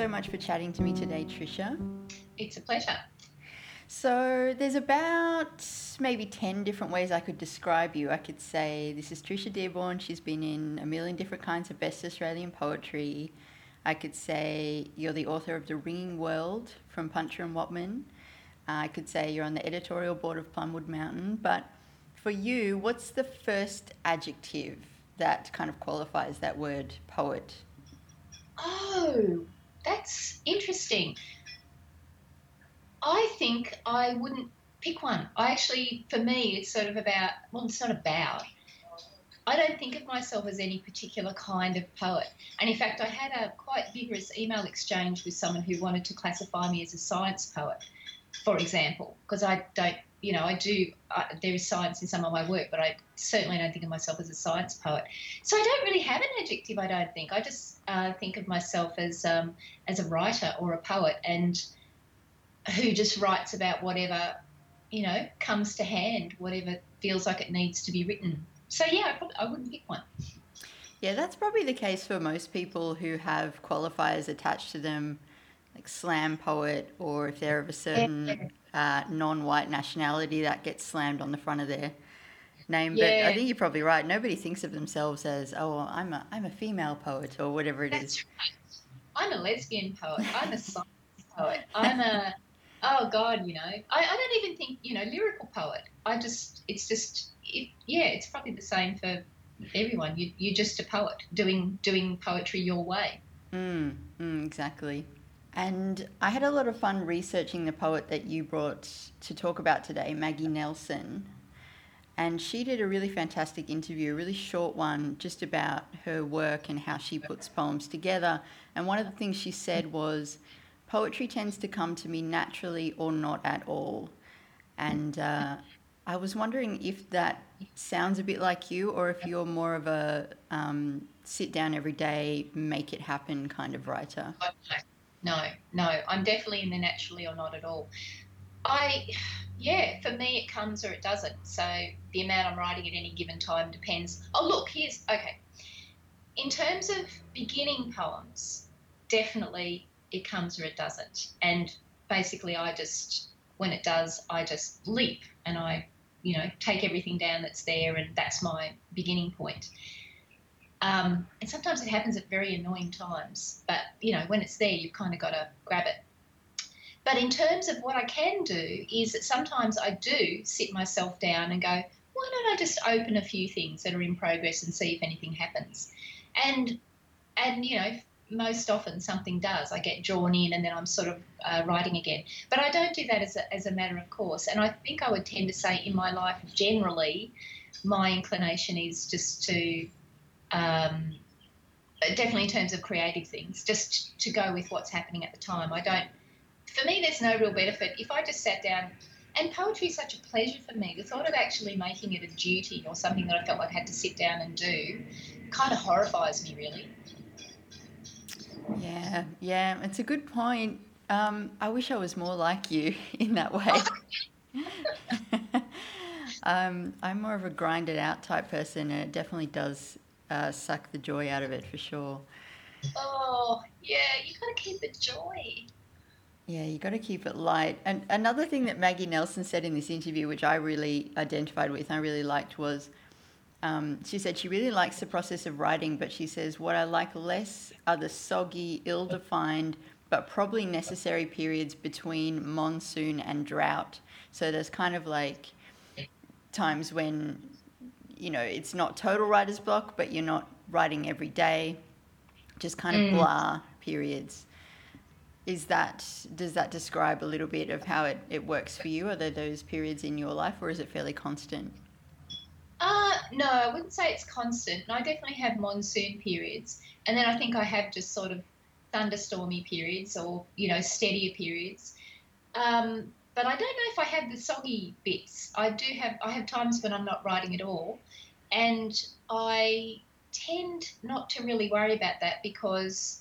so much for chatting to me today, Tricia. It's a pleasure. So, there's about maybe 10 different ways I could describe you. I could say this is Tricia Dearborn. She's been in a million different kinds of best Australian poetry. I could say you're the author of The Ringing World from Puncher and Wattmann. I could say you're on the editorial board of Plumwood Mountain. But for you, what's the first adjective that kind of qualifies that word poet? Oh, that's interesting. I think I wouldn't pick one. I actually, for me, it's sort of about, well, it's not about. I don't think of myself as any particular kind of poet. And in fact, I had a quite vigorous email exchange with someone who wanted to classify me as a science poet, for example, because I don't, you know, I do, there is science in some of my work, but I certainly don't think of myself as a science poet. So I don't really have an adjective, I don't think. I just uh, think of myself as, um, as a writer or a poet and who just writes about whatever, you know, comes to hand, whatever feels like it needs to be written. So yeah, I, probably, I wouldn't pick one. Yeah, that's probably the case for most people who have qualifiers attached to them, like slam poet, or if they're of a certain uh, non-white nationality, that gets slammed on the front of their name. Yeah. But I think you're probably right. Nobody thinks of themselves as, oh, I'm a I'm a female poet or whatever it is. That's right. I'm a lesbian poet. I'm a science poet. I'm a oh god, you know. I, I don't even think you know lyrical poet. I just it's just it, yeah, it's probably the same for everyone. You you're just a poet doing doing poetry your way. Mm, mm, exactly. And I had a lot of fun researching the poet that you brought to talk about today, Maggie Nelson. And she did a really fantastic interview, a really short one, just about her work and how she puts poems together. And one of the things she said was, poetry tends to come to me naturally or not at all. And uh, I was wondering if that sounds a bit like you, or if you're more of a um, sit down every day, make it happen kind of writer. No, no, I'm definitely in the naturally or not at all. I, yeah, for me it comes or it doesn't. So the amount I'm writing at any given time depends. Oh, look, here's, okay. In terms of beginning poems, definitely it comes or it doesn't. And basically, I just, when it does, I just leap and I, you know, take everything down that's there, and that's my beginning point. Um, and sometimes it happens at very annoying times, but you know, when it's there, you've kind of got to grab it. But in terms of what I can do, is that sometimes I do sit myself down and go, why don't I just open a few things that are in progress and see if anything happens? And and you know, most often something does. I get drawn in and then I'm sort of uh, writing again. But I don't do that as a, as a matter of course. And I think I would tend to say in my life generally, my inclination is just to, um, definitely in terms of creative things, just to go with what's happening at the time. I don't, for me, there's no real benefit. If I just sat down, and poetry is such a pleasure for me, the thought of actually making it a duty or something that I felt like I had to sit down and do kind of horrifies me, really. Yeah, yeah, it's a good point. Um, I wish I was more like you in that way. um, I'm more of a grinded out type person, and it definitely does uh, suck the joy out of it for sure. Oh, yeah, you've got to keep the joy. Yeah, you got to keep it light. And another thing that Maggie Nelson said in this interview, which I really identified with and I really liked, was um, she said she really likes the process of writing, but she says, What I like less are the soggy, ill defined, but probably necessary periods between monsoon and drought. So there's kind of like times when, you know, it's not total writer's block, but you're not writing every day, just kind of Mm. blah periods. Is that, does that describe a little bit of how it, it works for you? Are there those periods in your life, or is it fairly constant? Uh, no, I wouldn't say it's constant. I definitely have monsoon periods. And then I think I have just sort of thunderstormy periods or, you know, steadier periods. Um, but I don't know if I have the soggy bits. I do have, I have times when I'm not writing at all. And I tend not to really worry about that because,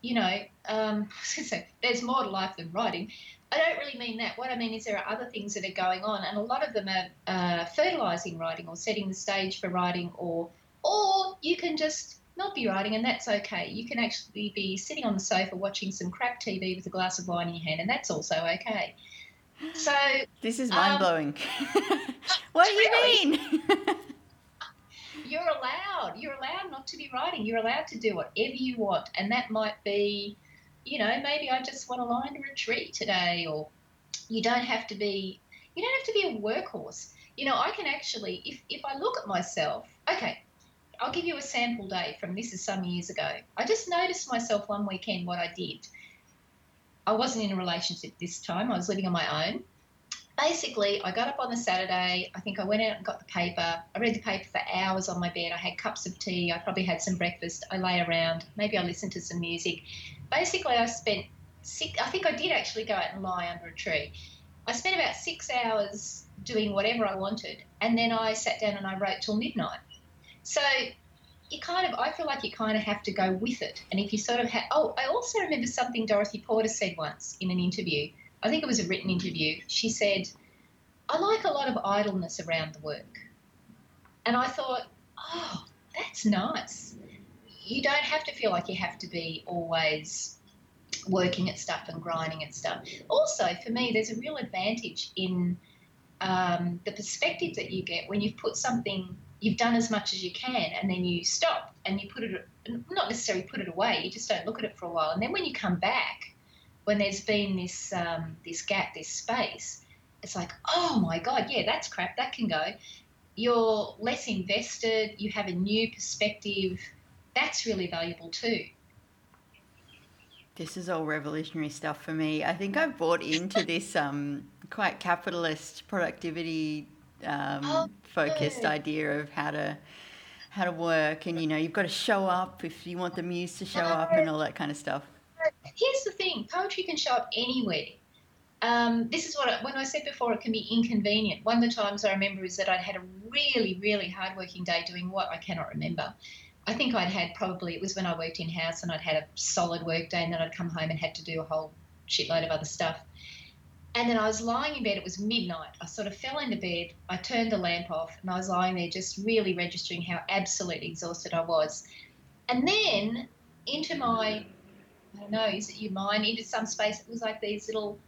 you know, um, I was gonna say, there's more to life than writing. I don't really mean that. What I mean is there are other things that are going on, and a lot of them are uh, fertilizing writing or setting the stage for writing, or or you can just not be writing, and that's okay. You can actually be sitting on the sofa watching some crap TV with a glass of wine in your hand, and that's also okay. So this is mind blowing. Um, what do you mean? you're allowed. You're allowed not to be writing. You're allowed to do whatever you want, and that might be, you know, maybe I just want to lie under a tree today, or you don't have to be. You don't have to be a workhorse. You know, I can actually, if if I look at myself, okay, I'll give you a sample day from this is some years ago. I just noticed myself one weekend what I did. I wasn't in a relationship this time. I was living on my own. Basically, I got up on the Saturday. I think I went out and got the paper. I read the paper for hours on my bed. I had cups of tea. I probably had some breakfast. I lay around. Maybe I listened to some music. Basically, I spent six, I think I did actually go out and lie under a tree. I spent about six hours doing whatever I wanted. And then I sat down and I wrote till midnight. So you kind of, I feel like you kind of have to go with it. And if you sort of have, oh, I also remember something Dorothy Porter said once in an interview. I think it was a written interview. She said, I like a lot of idleness around the work. And I thought, oh, that's nice. You don't have to feel like you have to be always working at stuff and grinding at stuff. Also, for me, there's a real advantage in um, the perspective that you get when you've put something you've done as much as you can and then you stop and you put it not necessarily put it away you just don't look at it for a while and then when you come back when there's been this um, this gap this space it's like oh my god yeah that's crap that can go. You're less invested you have a new perspective. That's really valuable too. This is all revolutionary stuff for me. I think i've bought into this um, quite capitalist productivity um, oh, focused idea of how to how to work. And you know you've got to show up if you want the muse to show up and all that kind of stuff here's the thing poetry can show up anywhere um, this is what I, when I said before it can be inconvenient. One of the times I remember is that I'd had a really, really hard working day doing what I cannot remember. I think I'd had probably it was when I worked in house and I'd had a solid work day and then I'd come home and had to do a whole shitload of other stuff. And then I was lying in bed, it was midnight. I sort of fell into bed, I turned the lamp off, and I was lying there just really registering how absolutely exhausted I was. And then into my, I don't know, is it your mind, into some space, it was like these little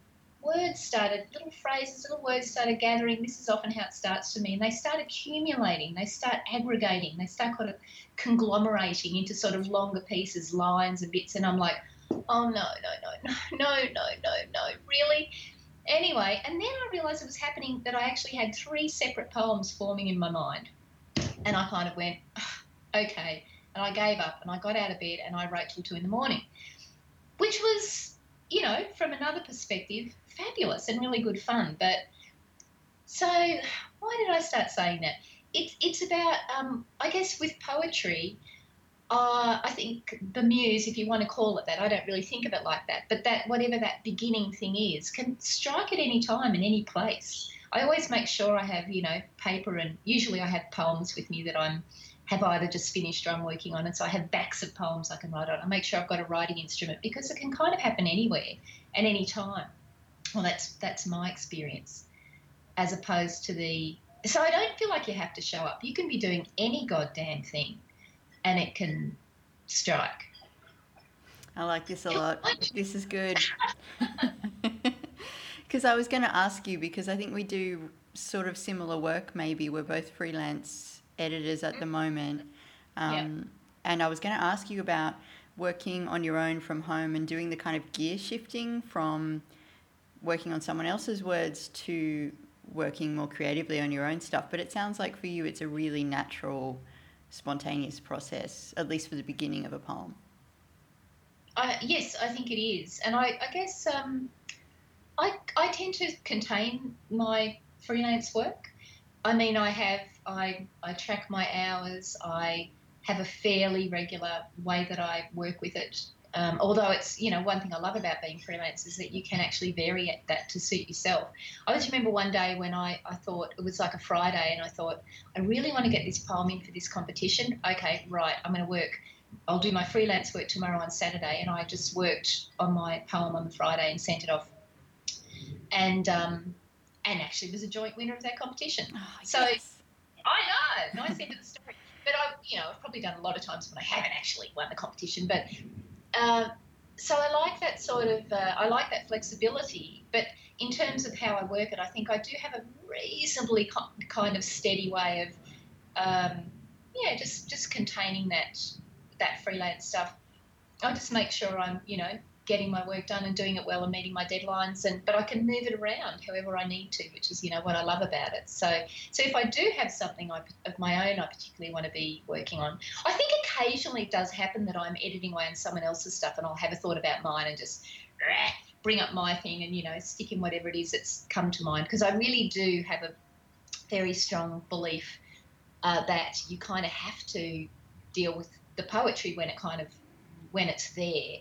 words started, little phrases, little words started gathering. This is often how it starts for me. And they start accumulating, they start aggregating, they start kind of conglomerating into sort of longer pieces, lines and bits. And I'm like, oh no, no, no, no, no, no, no, no, really? Anyway, and then I realised it was happening that I actually had three separate poems forming in my mind. And I kind of went, okay. And I gave up and I got out of bed and I wrote till two in the morning, which was, you know, from another perspective, fabulous and really good fun. But so why did I start saying that? It's, it's about, um, I guess, with poetry, uh, I think the muse, if you want to call it that, I don't really think of it like that, but that whatever that beginning thing is, can strike at any time in any place. I always make sure I have, you know, paper and usually I have poems with me that I'm have either just finished or I'm working on, and so I have backs of poems I can write on. I make sure I've got a writing instrument because it can kind of happen anywhere at any time. Well, that's that's my experience, as opposed to the. So I don't feel like you have to show up. You can be doing any goddamn thing and it can strike. I like this a lot. This is good. Because I was going to ask you, because I think we do sort of similar work, maybe. We're both freelance editors at the moment. Um, yeah. And I was going to ask you about working on your own from home and doing the kind of gear shifting from working on someone else's words to working more creatively on your own stuff. But it sounds like for you, it's a really natural spontaneous process, at least for the beginning of a poem. Uh, yes, I think it is, and I, I guess um, I, I tend to contain my freelance work. I mean, I have I I track my hours. I have a fairly regular way that I work with it. Um, although it's, you know, one thing I love about being freelance is that you can actually vary that to suit yourself. I just remember one day when I, I thought it was like a Friday and I thought, I really want to get this poem in for this competition. Okay, right, I'm going to work. I'll do my freelance work tomorrow on Saturday. And I just worked on my poem on the Friday and sent it off. And, um, and actually was a joint winner of that competition. Oh, so yes. I know, nice end of the story. but I, you know, I've probably done a lot of times when I haven't actually won the competition. But uh, so I like that sort of, uh, I like that flexibility. But in terms of how I work it, I think I do have a reasonably co- kind of steady way of, um, yeah, just just containing that that freelance stuff. I just make sure I'm, you know, getting my work done and doing it well and meeting my deadlines. And but I can move it around however I need to which is you know what I love about it. So so if I do have something I, of my own I particularly want to be working on I think occasionally it does happen that I'm editing away on someone else's stuff and I'll have a thought about mine and just bring up my thing and you know stick in whatever it is that's come to mind. Because I really do have a very strong belief uh, that you kind of have to deal with the poetry when it kind of when it's there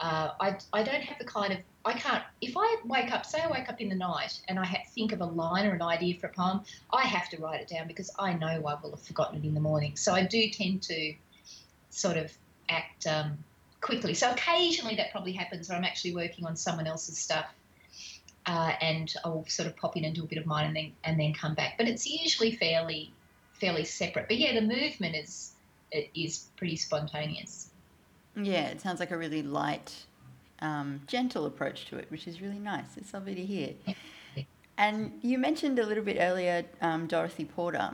uh, I, I don't have the kind of I can't if I wake up say I wake up in the night and I ha- think of a line or an idea for a poem I have to write it down because I know I will have forgotten it in the morning. So I do tend to sort of act um, quickly. So occasionally that probably happens where I'm actually working on someone else's stuff uh, and I'll sort of pop in and do a bit of mine and then and then come back. But it's usually fairly fairly separate. But yeah the movement is is pretty spontaneous yeah, it sounds like a really light, um, gentle approach to it, which is really nice. It's lovely to hear. And you mentioned a little bit earlier um, Dorothy Porter,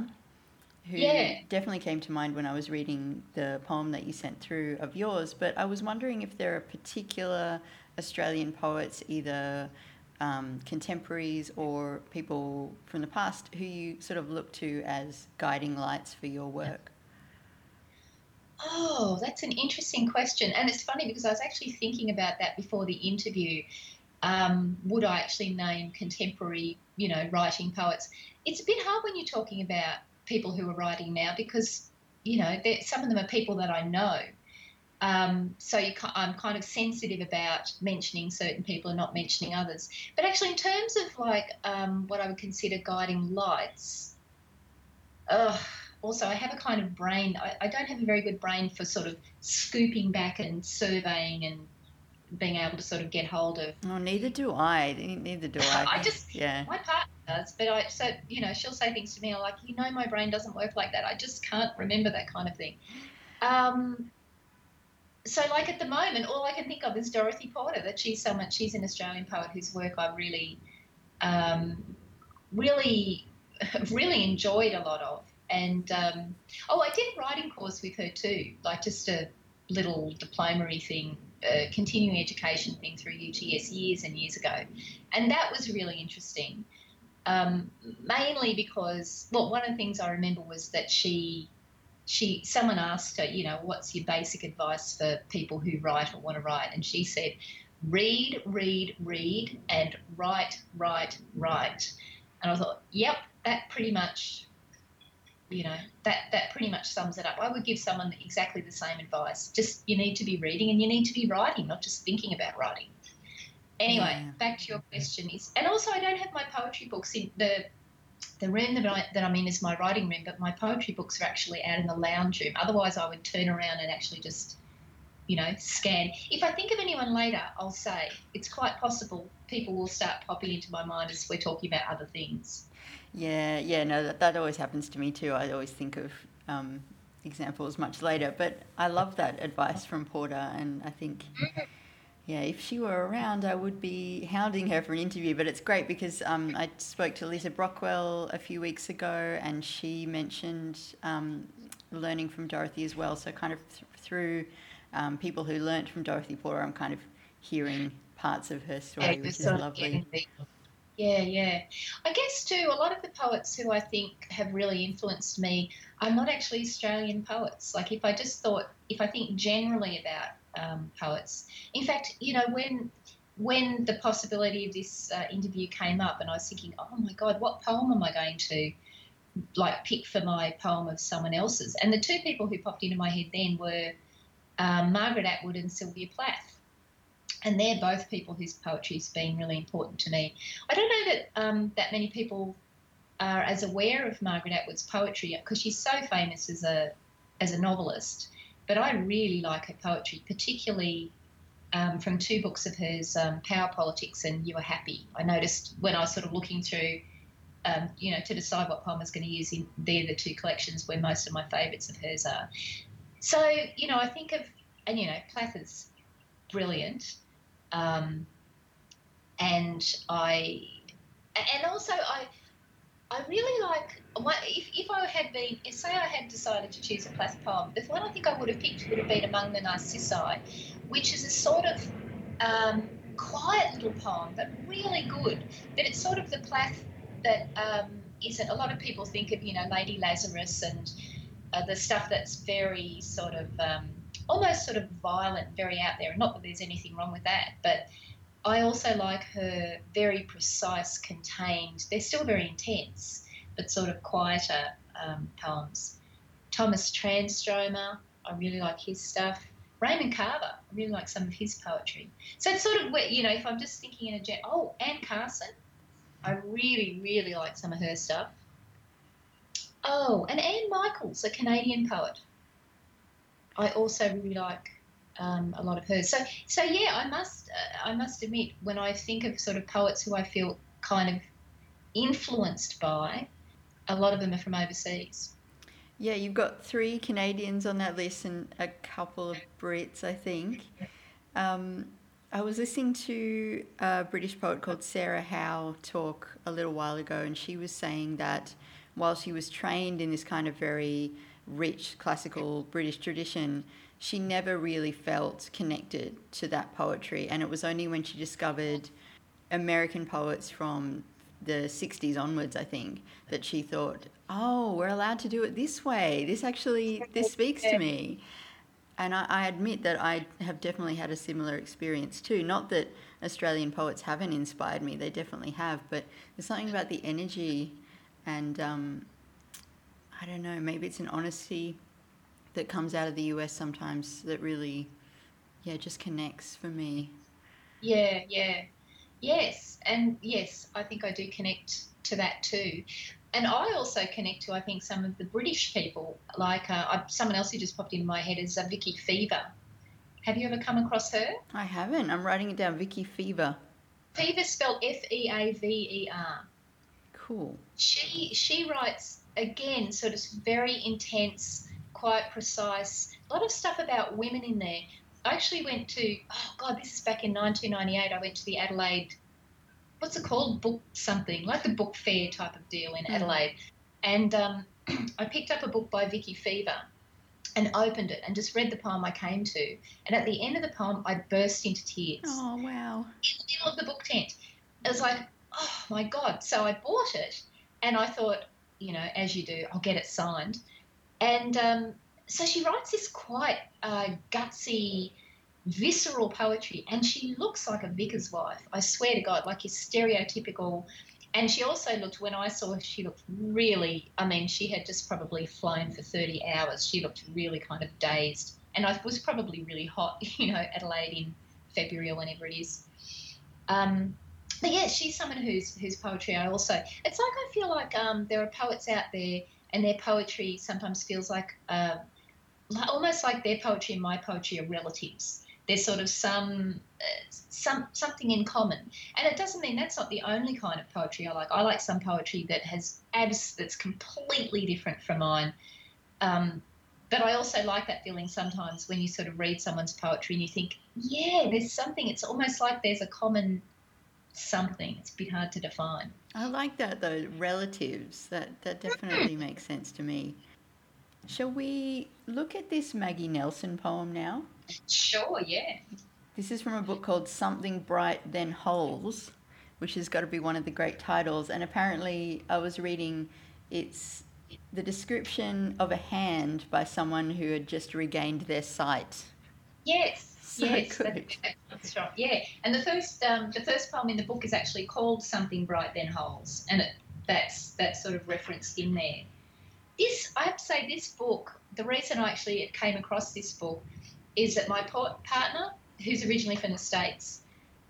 who Yeah. definitely came to mind when I was reading the poem that you sent through of yours. But I was wondering if there are particular Australian poets, either um, contemporaries or people from the past, who you sort of look to as guiding lights for your work. Oh, that's an interesting question. And it's funny because I was actually thinking about that before the interview. Um, would I actually name contemporary, you know, writing poets? It's a bit hard when you're talking about people who are writing now because, you know, some of them are people that I know. Um, so you, I'm kind of sensitive about mentioning certain people and not mentioning others. But actually, in terms of like um, what I would consider guiding lights, ugh, also I have a kind of brain. I, I don't have a very good brain for sort of scooping back and surveying and being able to sort of get hold of. Oh, neither do I. Neither do I. I just yeah. my partner does, but I so you know she'll say things to me like you know my brain doesn't work like that. I just can't remember that kind of thing. Um, so like at the moment, all I can think of is Dorothy Porter. That she's someone she's an Australian poet whose work I really, um, really, really enjoyed a lot of. And um, oh, I did a writing course with her too, like just a little diploma thing, uh, continuing education thing through UTS years and years ago, and that was really interesting. Um, mainly because, well, one of the things I remember was that she, she, someone asked her, you know, what's your basic advice for people who write or want to write, and she said, read, read, read, and write, write, write. And I thought, yep, that pretty much you know that that pretty much sums it up. I would give someone exactly the same advice. Just you need to be reading and you need to be writing not just thinking about writing. Anyway Yeah. back to your question is and also i don't have my poetry books in the the room that, I, that i'm in is my writing room but my poetry books are actually out in the lounge room. Otherwise i would turn around and actually just you know scan. If i think of anyone later i'll say it's quite possible people will start popping into my mind as we're talking about other things Yeah, yeah, no, that, that always happens to me too. I always think of um, examples much later, but I love that advice from Porter, and I think, yeah, if she were around, I would be hounding her for an interview. But it's great because um, I spoke to Lisa Brockwell a few weeks ago, and she mentioned um, learning from Dorothy as well. So kind of th- through um, people who learnt from Dorothy Porter, I'm kind of hearing parts of her story, which is lovely. Yeah, yeah. I guess too, a lot of the poets who I think have really influenced me are not actually Australian poets. Like if I just thought, if I think generally about um, poets, in fact, you know, when when the possibility of this uh, interview came up, and I was thinking, oh my God, what poem am I going to like pick for my poem of someone else's? And the two people who popped into my head then were um, Margaret Atwood and Sylvia Plath and they're both people whose poetry's been really important to me. I don't know that um, that many people are as aware of Margaret Atwood's poetry because she's so famous as a as a novelist. But I really like her poetry, particularly um, from two books of hers, um, Power Politics and You Are Happy. I noticed when I was sort of looking through um, you know, to decide what poem I was going to use. In, they're the two collections where most of my favourites of hers are. So, you know, I think of, and you know, Plath is brilliant, um, and I, and also I, I really like. If, if I had been, if say I had decided to choose a Plath poem, the one I think I would have picked would have been Among the Narcissi, which is a sort of um, quiet little poem, but really good. But it's sort of the Plath that um, not A lot of people think of, you know, Lady Lazarus and uh, the stuff that's very sort of um, almost sort of violent, very out there. And not that there's anything wrong with that, but I also like her very precise, contained. They're still very intense, but sort of quieter um, poems. Thomas Tranströmer, I really like his stuff. Raymond Carver, I really like some of his poetry. So it's sort of where, you know, if I'm just thinking in a jet, oh, Anne Carson, I really, really like some of her stuff. Oh, and Anne Michaels, a Canadian poet. I also really like um, a lot of hers. So, so yeah, I must, uh, I must admit, when I think of sort of poets who I feel kind of influenced by, a lot of them are from overseas. Yeah, you've got three Canadians on that list and a couple of Brits, I think. Um, I was listening to a British poet called Sarah Howe talk a little while ago, and she was saying that while she was trained in this kind of very rich classical British tradition, she never really felt connected to that poetry. And it was only when she discovered American poets from the 60s onwards, I think, that she thought, oh, we're allowed to do it this way. This actually, this speaks to me and I, I, admit that I have definitely had a similar experience too. Not that Australian poets haven't inspired me; they definitely have. But there's something about the energy, and um, I don't know. Maybe it's an honesty that comes out of the US sometimes that really, yeah, just connects for me. Yeah, yeah, yes, and yes, I think I do connect to that too and I also connect to, I think, some of the British people, like uh, someone else who just popped in my head is uh, Vicki Feaver. Have you ever come across her? I haven't. I'm writing it down. Vicki Feaver. Feaver spelled F E A V E R. Cool. She she writes again, sort of very intense, quite precise. A lot of stuff about women in there. I actually went to oh god, this is back in 1998. I went to the Adelaide what's it called? Book something, like the book fair type of deal in mm. Adelaide. And um, I picked up a book by Vicki Feaver and opened it and just read the poem I came to. And at the end of the poem, I burst into tears. Oh, wow. In the middle of the book tent. It was like, oh my God. So I bought it and I thought, you know, as you do, I'll get it signed. And um, so she writes this quite uh, gutsy, visceral poetry, and she looks like a vicar's wife. I swear to God, like your stereotypical. And she also looked, when I saw her, she looked really, I mean, she had just probably flown for 30 hours. She looked really kind of dazed. And I was probably really hot, you know, Adelaide in February or whenever it is. Um, but yeah, she's someone whose whose poetry I also. It's like I feel like um, there are poets out there, and their poetry sometimes feels like, uh, almost like their poetry and my poetry are relatives. There's sort of some uh, some something in common. And it doesn't mean that's not the only kind of poetry i like. I like some poetry that has abs that's completely different from mine. Um, but i also like that feeling sometimes when you sort of read someone's poetry and you think yeah there's something it's almost like there's a common something it's a bit hard to define i like that though relatives that that definitely mm. makes sense to me shall we look at this maggie nelson poem now Sure, yeah. This is from a book called Something Bright Then Holes, which has got to be one of the great titles. And apparently, I was reading it's the description of a hand by someone who had just regained their sight. Yes. So yes, good. that's right. Yeah, and the first um, the first poem in the book is actually called "Something Bright Then Holes," and it, that's that's sort of referenced in there. This I have to say, this book. The reason I actually came across this book is that my partner, who's originally from the States,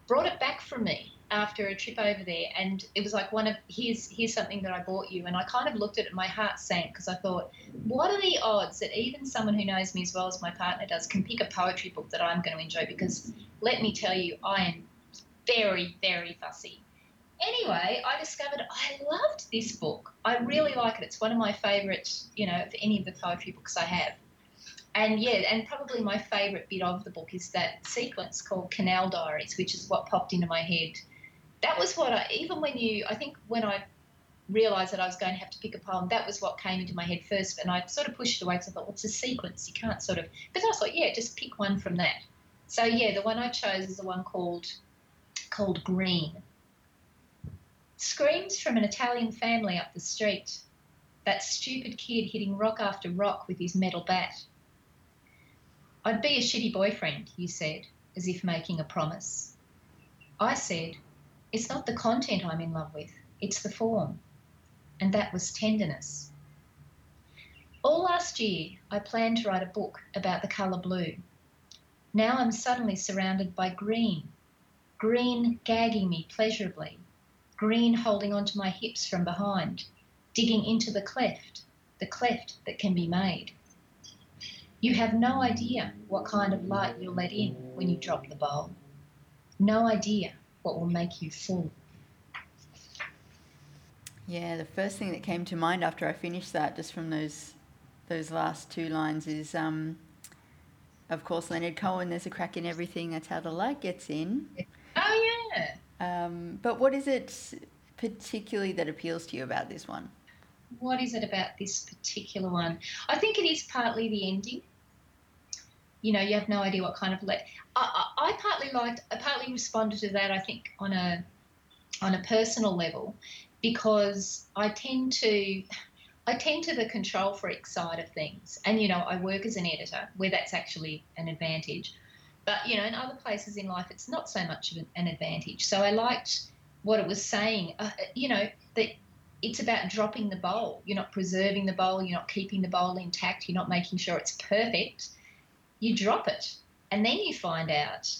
brought it back from me after a trip over there and it was like one of here's here's something that I bought you and I kind of looked at it my heart sank because I thought what are the odds that even someone who knows me as well as my partner does can pick a poetry book that I'm going to enjoy because let me tell you I am very very fussy anyway, I discovered I loved this book. I really like it. It's one of my favourite, you know, of any of the poetry books I have. And yeah, and probably my favourite bit of the book is that sequence called Canal Diaries, which is what popped into my head. That was what I, even when you, I think when I realised that I was going to have to pick a poem, that was what came into my head first. And I sort of pushed it away because I thought, well, it's a sequence. You can't sort of, but I thought, yeah, just pick one from that. So yeah, the one I chose is the one called called Green. Screams from an Italian family up the street. That stupid kid hitting rock after rock with his metal bat. I'd be a shitty boyfriend, you said, as if making a promise. I said, It's not the content I'm in love with, it's the form. And that was tenderness. All last year, I planned to write a book about the colour blue. Now I'm suddenly surrounded by green. Green gagging me pleasurably. Green holding onto my hips from behind, digging into the cleft, the cleft that can be made. You have no idea what kind of light you'll let in when you drop the bowl. No idea what will make you full. Yeah, the first thing that came to mind after I finished that, just from those those last two lines, is um, of course Leonard Cohen. There's a crack in everything. That's how the light gets in. Oh yeah. Um, but what is it particularly that appeals to you about this one? What is it about this particular one? I think it is partly the ending. You know, you have no idea what kind of let. I, I, I partly liked. I partly responded to that. I think on a on a personal level because I tend to I tend to the control freak side of things, and you know I work as an editor where that's actually an advantage, but you know in other places in life it's not so much of an advantage. So I liked what it was saying. Uh, you know that it's about dropping the bowl. You're not preserving the bowl. You're not keeping the bowl intact. You're not making sure it's perfect. You drop it, and then you find out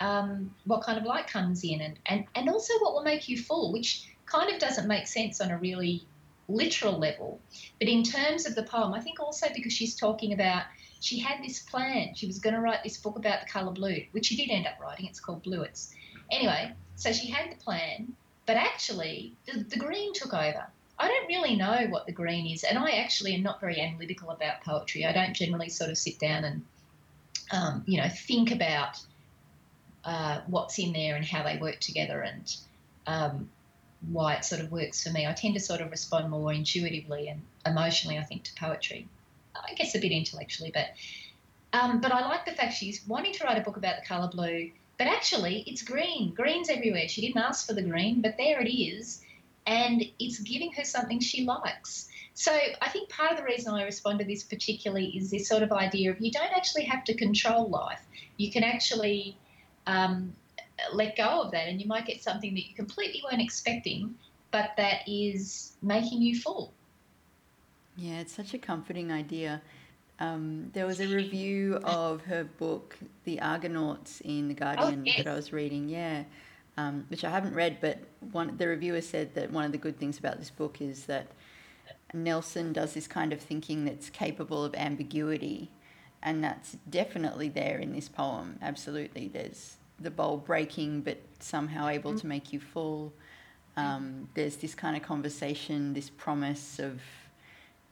um, what kind of light comes in, and, and and also what will make you full, which kind of doesn't make sense on a really literal level. But in terms of the poem, I think also because she's talking about she had this plan. She was going to write this book about the colour blue, which she did end up writing. It's called Bluets. Anyway, so she had the plan, but actually the, the green took over. I don't really know what the green is, and I actually am not very analytical about poetry. I don't generally sort of sit down and, um, you know, think about uh, what's in there and how they work together and um, why it sort of works for me. I tend to sort of respond more intuitively and emotionally, I think, to poetry. I guess a bit intellectually, but um, but I like the fact she's wanting to write a book about the colour blue, but actually it's green. Green's everywhere. She didn't ask for the green, but there it is, and it's giving her something she likes. So I think part of the reason I respond to this particularly is this sort of idea of you don't actually have to control life. You can actually um, let go of that and you might get something that you completely weren't expecting but that is making you full yeah it's such a comforting idea um, there was a review of her book the argonauts in the guardian oh, yes. that i was reading yeah um, which i haven't read but one the reviewer said that one of the good things about this book is that nelson does this kind of thinking that's capable of ambiguity and that's definitely there in this poem absolutely there's the bowl breaking, but somehow able to make you full. Um, there's this kind of conversation, this promise of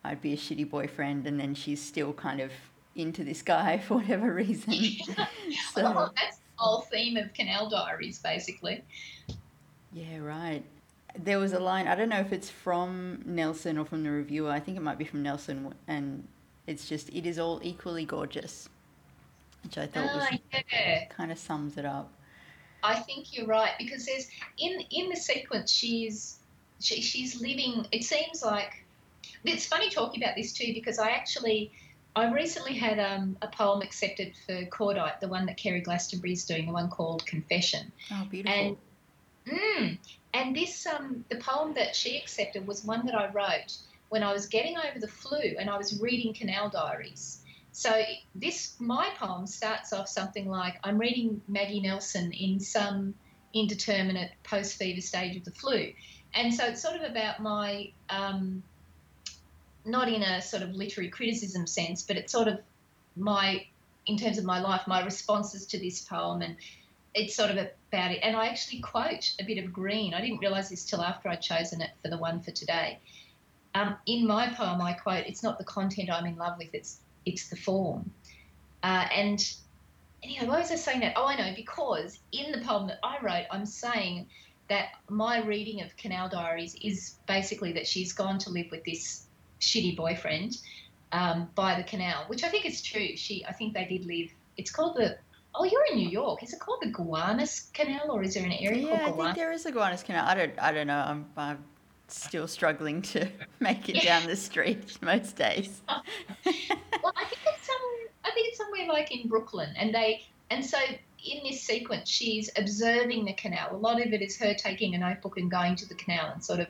I'd be a shitty boyfriend, and then she's still kind of into this guy for whatever reason. so, well, that's the whole theme of Canal Diaries, basically. Yeah, right. There was a line, I don't know if it's from Nelson or from the reviewer, I think it might be from Nelson, and it's just, it is all equally gorgeous which I thought was ah, yeah. kind of sums it up. I think you're right because there's in in the sequence she's she, she's living. It seems like it's funny talking about this too because I actually I recently had um, a poem accepted for Cordite, the one that Kerry Glastonbury is doing, the one called Confession. Oh, beautiful. And, mm, and this um, the poem that she accepted was one that I wrote when I was getting over the flu and I was reading Canal Diaries. So this my poem starts off something like I'm reading Maggie Nelson in some indeterminate post fever stage of the flu, and so it's sort of about my um, not in a sort of literary criticism sense, but it's sort of my in terms of my life, my responses to this poem, and it's sort of about it. And I actually quote a bit of Green. I didn't realise this till after I'd chosen it for the one for today. Um, in my poem, I quote, "It's not the content I'm in love with; it's it's the form." Uh, and anyway, why was I saying that? Oh, I know because in the poem that I wrote, I'm saying that my reading of Canal Diaries is basically that she's gone to live with this shitty boyfriend um, by the canal, which I think is true. She, I think they did live. It's called the Oh, you're in New York. Is it called the Gowanus Canal, or is there an area yeah, called I think there is a Gowanus Canal. I don't, I don't know. I'm, I'm still struggling to make it down the street most days. well, I think it's some. I think it's somewhere like in Brooklyn, and they and so in this sequence, she's observing the canal. A lot of it is her taking a notebook and going to the canal and sort of,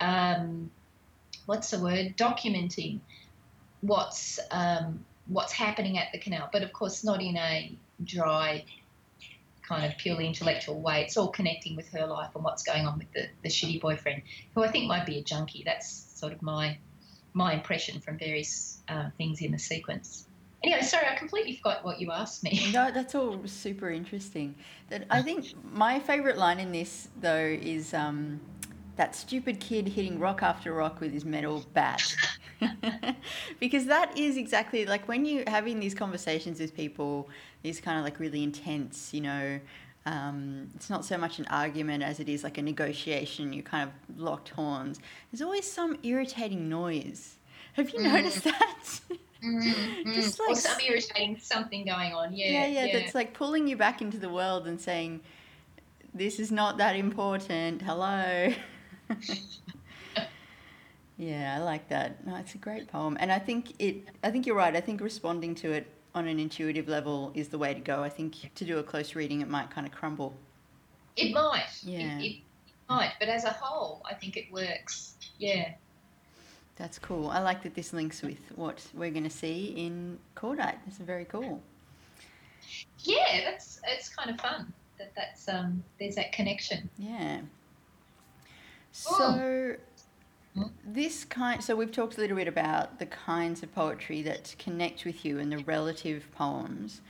um, what's the word, documenting what's um, what's happening at the canal. But of course, not in a dry, kind of purely intellectual way. It's all connecting with her life and what's going on with the, the shitty boyfriend, who I think might be a junkie. That's sort of my my impression from various uh, things in the sequence. Anyway, sorry, I completely forgot what you asked me. No, that's all super interesting. That I think my favorite line in this though is um, that stupid kid hitting rock after rock with his metal bat. because that is exactly like when you're having these conversations with people, these kind of like really intense, you know. Um, it's not so much an argument as it is like a negotiation. You kind of locked horns. There's always some irritating noise. Have you Mhm. noticed that? Mm, Just or like- some irritating something going on. Yeah, yeah, yeah, yeah. that's like pulling you back into the world and saying, "This is not that important." Hello. yeah, I like that. No, it's a great poem, and I think it. I think you're right. I think responding to it on an intuitive level is the way to go. I think to do a close reading, it might kind of crumble. It might. Yeah. It, it might, but as a whole, I think it works. Yeah. That's cool. I like that this links with what we're going to see in Cordite. It's very cool. Yeah, that's it's kind of fun that that's um there's that connection. Yeah. So Hmm? Mm-hmm. this kind so we've talked a little bit about the kinds of poetry that connect with you and the relative poems.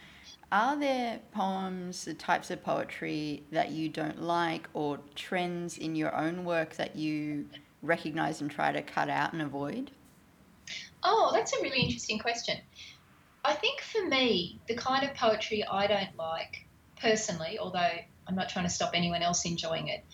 Are there poems, the types of poetry that you don't like or trends in your own work that you recognize and try to cut out and avoid? Oh, that's a really interesting question. I think for me, the kind of poetry I don't like personally, although I'm not trying to stop anyone else enjoying it,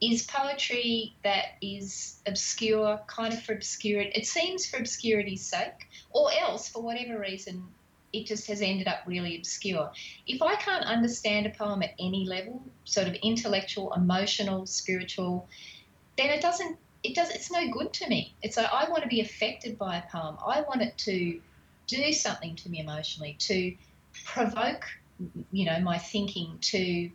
is poetry that is obscure, kind of for obscurity. It seems for obscurity's sake, or else for whatever reason, it just has ended up really obscure. If I can't understand a poem at any level, sort of intellectual, emotional, spiritual, then it doesn't. It does. It's no good to me. It's like I want to be affected by a poem. I want it to do something to me emotionally, to provoke, you know, my thinking, to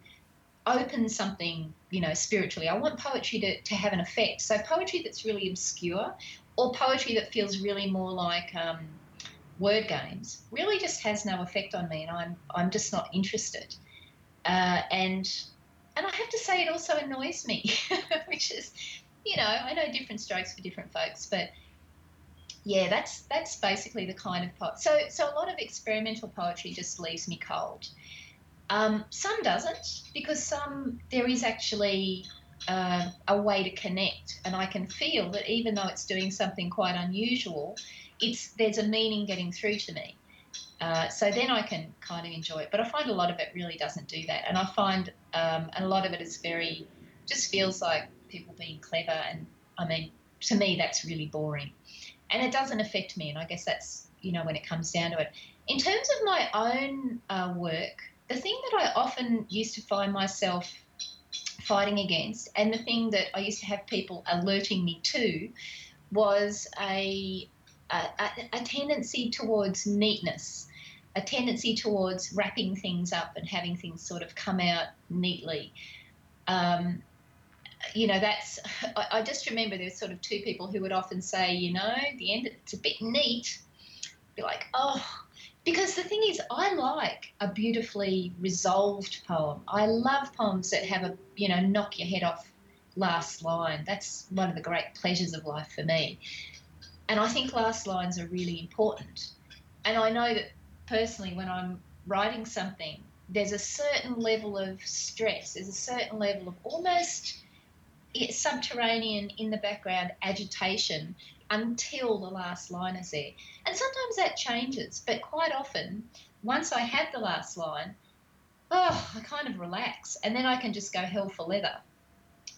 open something, you know, spiritually. I want poetry to, to have an effect. So poetry that's really obscure or poetry that feels really more like um, word games really just has no effect on me and I'm, I'm just not interested. Uh, and and I have to say it also annoys me, which is, you know, I know different strokes for different folks, but yeah, that's that's basically the kind of po- so so a lot of experimental poetry just leaves me cold. Um, some doesn't because some there is actually uh, a way to connect, and I can feel that even though it's doing something quite unusual, it's there's a meaning getting through to me. Uh, so then I can kind of enjoy it, but I find a lot of it really doesn't do that, and I find um, a lot of it is very just feels like people being clever, and I mean to me that's really boring, and it doesn't affect me, and I guess that's you know when it comes down to it. In terms of my own uh, work, the thing that I often used to find myself fighting against, and the thing that I used to have people alerting me to, was a a, a- tendency towards neatness, a tendency towards wrapping things up and having things sort of come out neatly. Um, you know, that's, I, I just remember there's sort of two people who would often say, you know, the end, it's a bit neat. Be like, oh, because the thing is, I like a beautifully resolved poem. I love poems that have a, you know, knock your head off last line. That's one of the great pleasures of life for me. And I think last lines are really important. And I know that personally, when I'm writing something, there's a certain level of stress, there's a certain level of almost eh, subterranean in the background agitation until the last line is there. And sometimes that changes, but quite often, once I have the last line, oh, I kind of relax, and then I can just go hell for leather,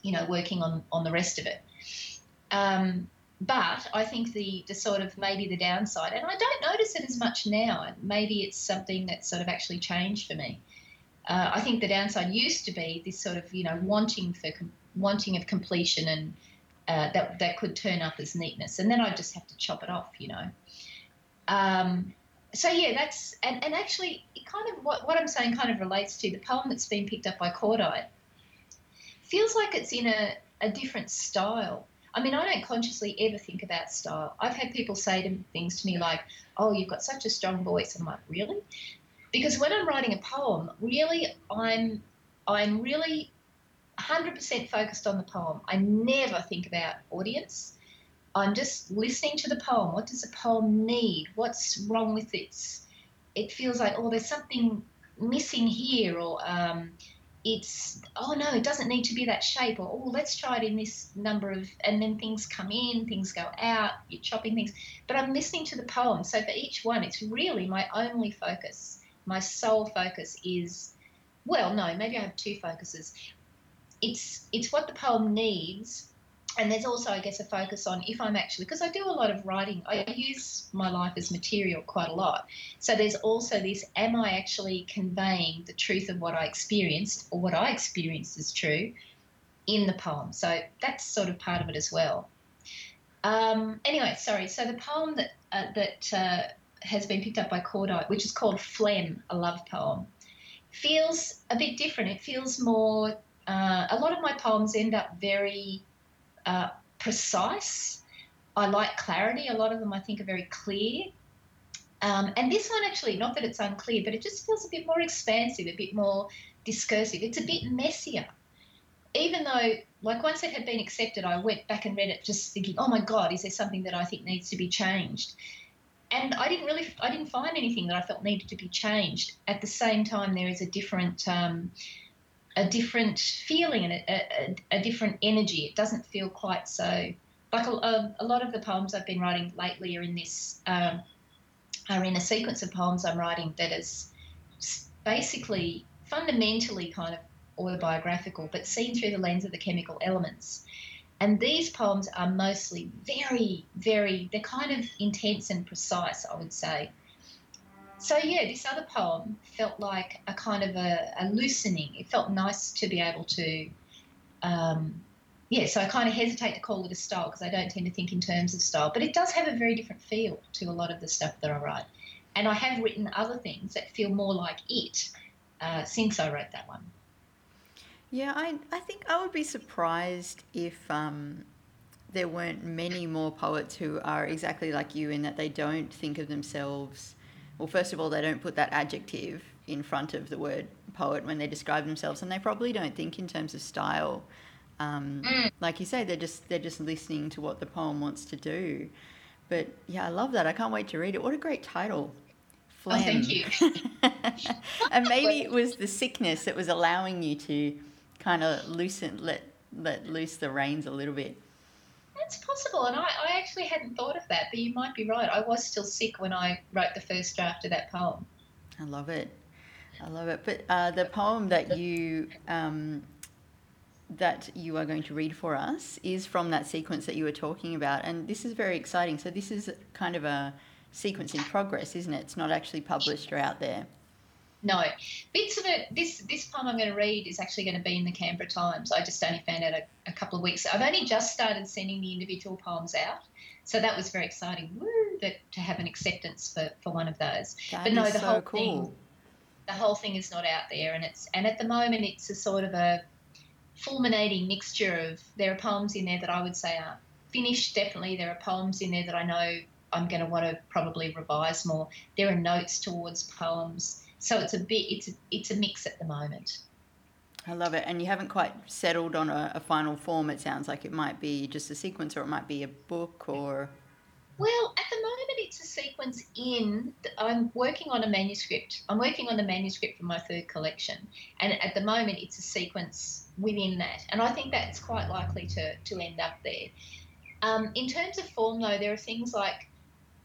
you know, working on on the rest of it. Um, but I think the the sort of maybe the downside, and I don't notice it as much now. Maybe it's something that sort of actually changed for me. Uh, I think the downside used to be this sort of you know wanting for wanting of completion and uh, that that could turn up as neatness, and then I just have to chop it off, you know. Um, so yeah, that's and, and actually, it kind of what, what I'm saying kind of relates to the poem that's been picked up by Cordite. Feels like it's in a, a different style. I mean, I don't consciously ever think about style. I've had people say to, things to me like, "Oh, you've got such a strong voice," and I'm like, "Really?" Because when I'm writing a poem, really, I'm I'm really 100% focused on the poem. I never think about audience. I'm just listening to the poem. What does the poem need? What's wrong with it? It feels like, oh, there's something missing here, or um, it's, oh no, it doesn't need to be that shape, or oh, let's try it in this number of, and then things come in, things go out, you're chopping things. But I'm listening to the poem. So for each one, it's really my only focus. My sole focus is, well, no, maybe I have two focuses it's it's what the poem needs. And there's also i guess a focus on if i'm actually because i do a lot of writing i use my life as material quite a lot. So there's also this am i actually conveying the truth of what i experienced or what i experienced is true in the poem? So that's sort of part of it as well. Um, anyway sorry. So the poem that uh, that uh, has been picked up by cordite which is called phlegm a love poem feels a bit different. It feels more uh, a lot of my poems end up very uh, precise. I like clarity. A lot of them I think are very clear. Um, and this one actually, not that it's unclear, but it just feels a bit more expansive, a bit more discursive. It's a bit messier. Even though, like, once it had been accepted, I went back and read it just thinking, oh my God, is there something that I think needs to be changed? And I didn't really, I didn't find anything that I felt needed to be changed. At the same time, there is a different, um, a different feeling and a, a, a, different energy. It doesn't feel quite so like a, a, lot of the poems I've been writing lately are in this um, are in a sequence of poems I'm writing that is basically fundamentally kind of autobiographical, but seen through the lens of the chemical elements. And these poems are mostly very, very, they're kind of intense and precise, I would say. So yeah, this other poem felt like a kind of a, a loosening. It felt nice to be able to, um, yeah. So I kind of hesitate to call it a style because I don't tend to think in terms of style, but it does have a very different feel to a lot of the stuff that I write. And I have written other things that feel more like it uh, since I wrote that one. Yeah, I I think I would be surprised if um, there weren't many more poets who are exactly like you in that they don't think of themselves well, first of all, they don't put that adjective in front of the word poet when they describe themselves, and they probably don't think in terms of style. Um, mm. Like you say, they're just they're just listening to what the poem wants to do. But yeah, I love that. I can't wait to read it. What a great title. Phlegm. Oh, thank you. and maybe it was the sickness that was allowing you to kind of loosen, let let loose the reins a little bit. That's possible, and I, I actually hadn't thought of that, but you might be right. I was still sick when I wrote the first draft of that poem. I love it. I love it. But uh, the poem that you um, that you are going to read for us is from that sequence that you were talking about, and this is very exciting. So this is kind of a sequence in progress, isn't it? It's not actually published or out there. No, bits of it. This this poem I'm going to read is actually going to be in the Canberra Times. I just only found out a, a couple of weeks. I've only just started sending the individual poems out, so that was very exciting. Woo, that to have an acceptance for, for one of those. That but no, the so whole cool. thing, the whole thing is not out there, and it's and at the moment it's a sort of a fulminating mixture of there are poems in there that I would say are finished. Definitely, there are poems in there that I know I'm going to want to probably revise more. There are notes towards poems so it's a bit it's a, it's a mix at the moment. I love it, and you haven't quite settled on a, a final form. It sounds like it might be just a sequence, or it might be a book, or. Well, at the moment, it's a sequence in. I'm working on a manuscript. I'm working on the manuscript for my third collection, and at the moment, it's a sequence within that, and I think that's quite likely to to end up there. Um, in terms of form, though, there are things like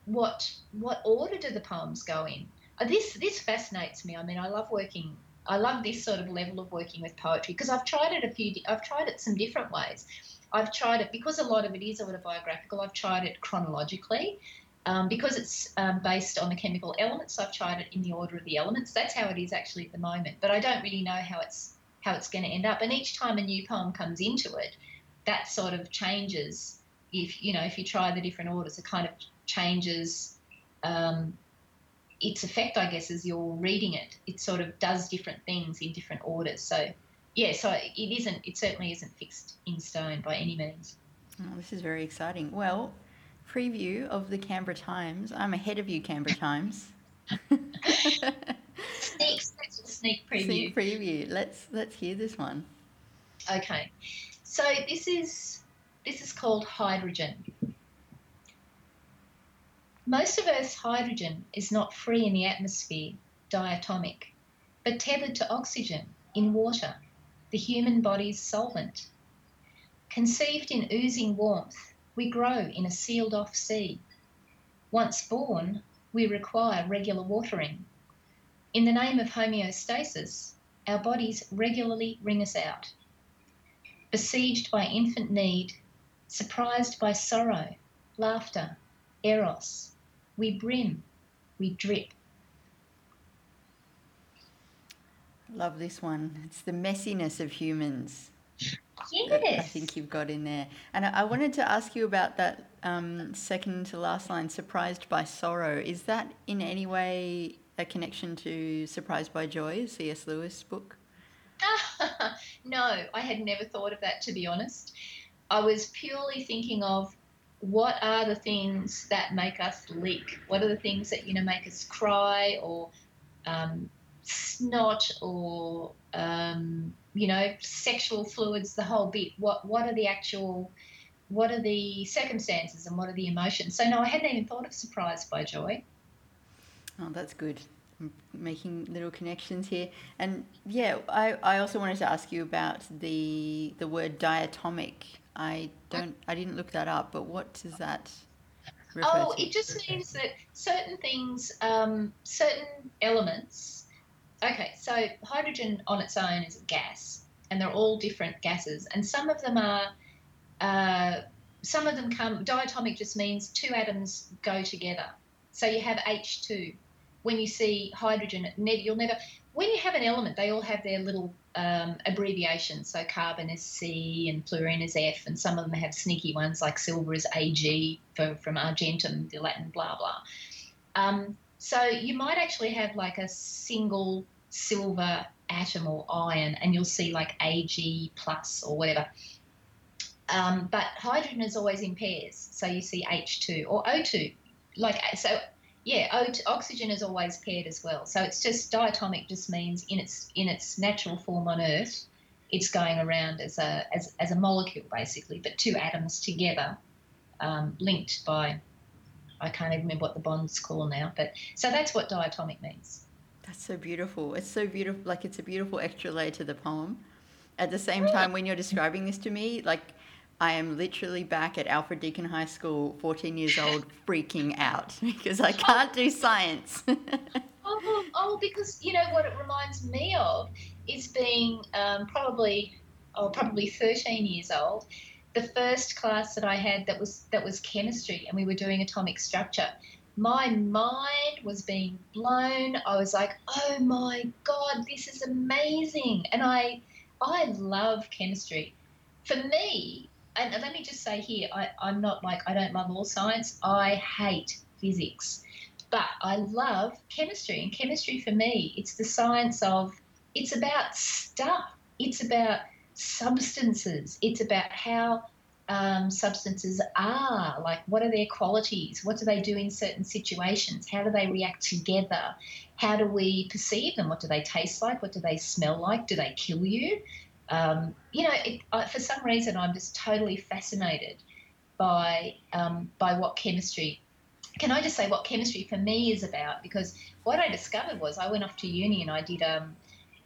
what what order do the poems go in? Uh, this this fascinates me. I mean, I love working. I love this sort of level of working with poetry because I've tried it a few. I've tried it some different ways. I've tried it because a lot of it is autobiographical. I've tried it chronologically. Um, because it's um, based on the chemical elements, I've tried it in the order of the elements. That's how it is actually at the moment. But I don't really know how it's how it's going to end up. And each time a new poem comes into it, that sort of changes. If you know, if you try the different orders, it kind of changes um, its effect, I guess, as you're reading it. It sort of does different things in different orders. So yeah, so it isn't. It certainly isn't fixed in stone by any means. Oh, this is very exciting. Well, preview of the Canberra Times. I'm ahead of you, Canberra Times. sneak, sneak preview. Sneak preview. Let's let's hear this one. Okay, so this is this is called hydrogen. Most of Earth's hydrogen is not free in the atmosphere, diatomic, but tethered to oxygen in water the human body's solvent. Conceived in oozing warmth, we grow in a sealed off sea. Once born, we require regular watering. In the name of homeostasis, our bodies regularly wring us out. Besieged by infant need, surprised by sorrow, laughter, eros, we brim, we drip. Love this one. It's the messiness of humans. Yes. I think you've got in there. And I wanted to ask you about that um, second to last line, surprised by sorrow. Is that in any way a connection to Surprised by Joy, C.S. Lewis book? no, I had never thought of that, to be honest. I was purely thinking of what are the things that make us leak? What are the things that, you know, make us cry or um, snot or um, you know sexual fluids, the whole bit. What what are the actual what are the circumstances and what are the emotions? So no, I hadn't even thought of surprised by joy. Oh, that's good. I'm making little connections here, and yeah, I, I also wanted to ask you about the the word diatomic. I don't I didn't look that up, but what does that? oh, to? it just means that certain things, um, certain elements Okay, so hydrogen on its own is a gas, and they're all different gases, and some of them are. Uh, some of them come. Diatomic just means two atoms go together. So you have H2. When you see hydrogen, you'll never. When you have an element, they all have their little um, abbreviations. So carbon is C and fluorine is F, and some of them have sneaky ones like silver is Ag for, from Argentum, the Latin blah blah. Um, so you might actually have like a single silver atom or ion, and you'll see like Ag plus or whatever. Um, but hydrogen is always in pairs, so you see H2 or O2. Like so, yeah, O2, oxygen is always paired as well. So it's just diatomic. Just means in its in its natural form on Earth, it's going around as a as, as a molecule basically, but two atoms together, um, linked by I can't even remember what the bond's call now, but so that's what diatomic means. That's so beautiful. It's so beautiful. Like it's a beautiful extra layer to the poem. At the same time, when you're describing this to me, like I am literally back at Alfred Deakin High School, 14 years old, freaking out because I can't do science. oh, oh, because you know what it reminds me of is being um, probably, oh, probably 13 years old the first class that I had that was that was chemistry, and we were doing atomic structure. My mind was being blown. I was like, "Oh my god, this is amazing!" And I, I love chemistry. For me, and let me just say here, I, I'm not like I don't love all science. I hate physics, but I love chemistry. And chemistry for me, it's the science of. It's about stuff. It's about substances. It's about how um, substances are. Like, what are their qualities? What do they do in certain situations? How do they react together? How do we perceive them? What do they taste like? What do they smell like? Do they kill you? Um, you know, it, uh, for some reason, I'm just totally fascinated by um, by what chemistry can I just say what chemistry for me is about? Because what I discovered was I went off to uni and I did um,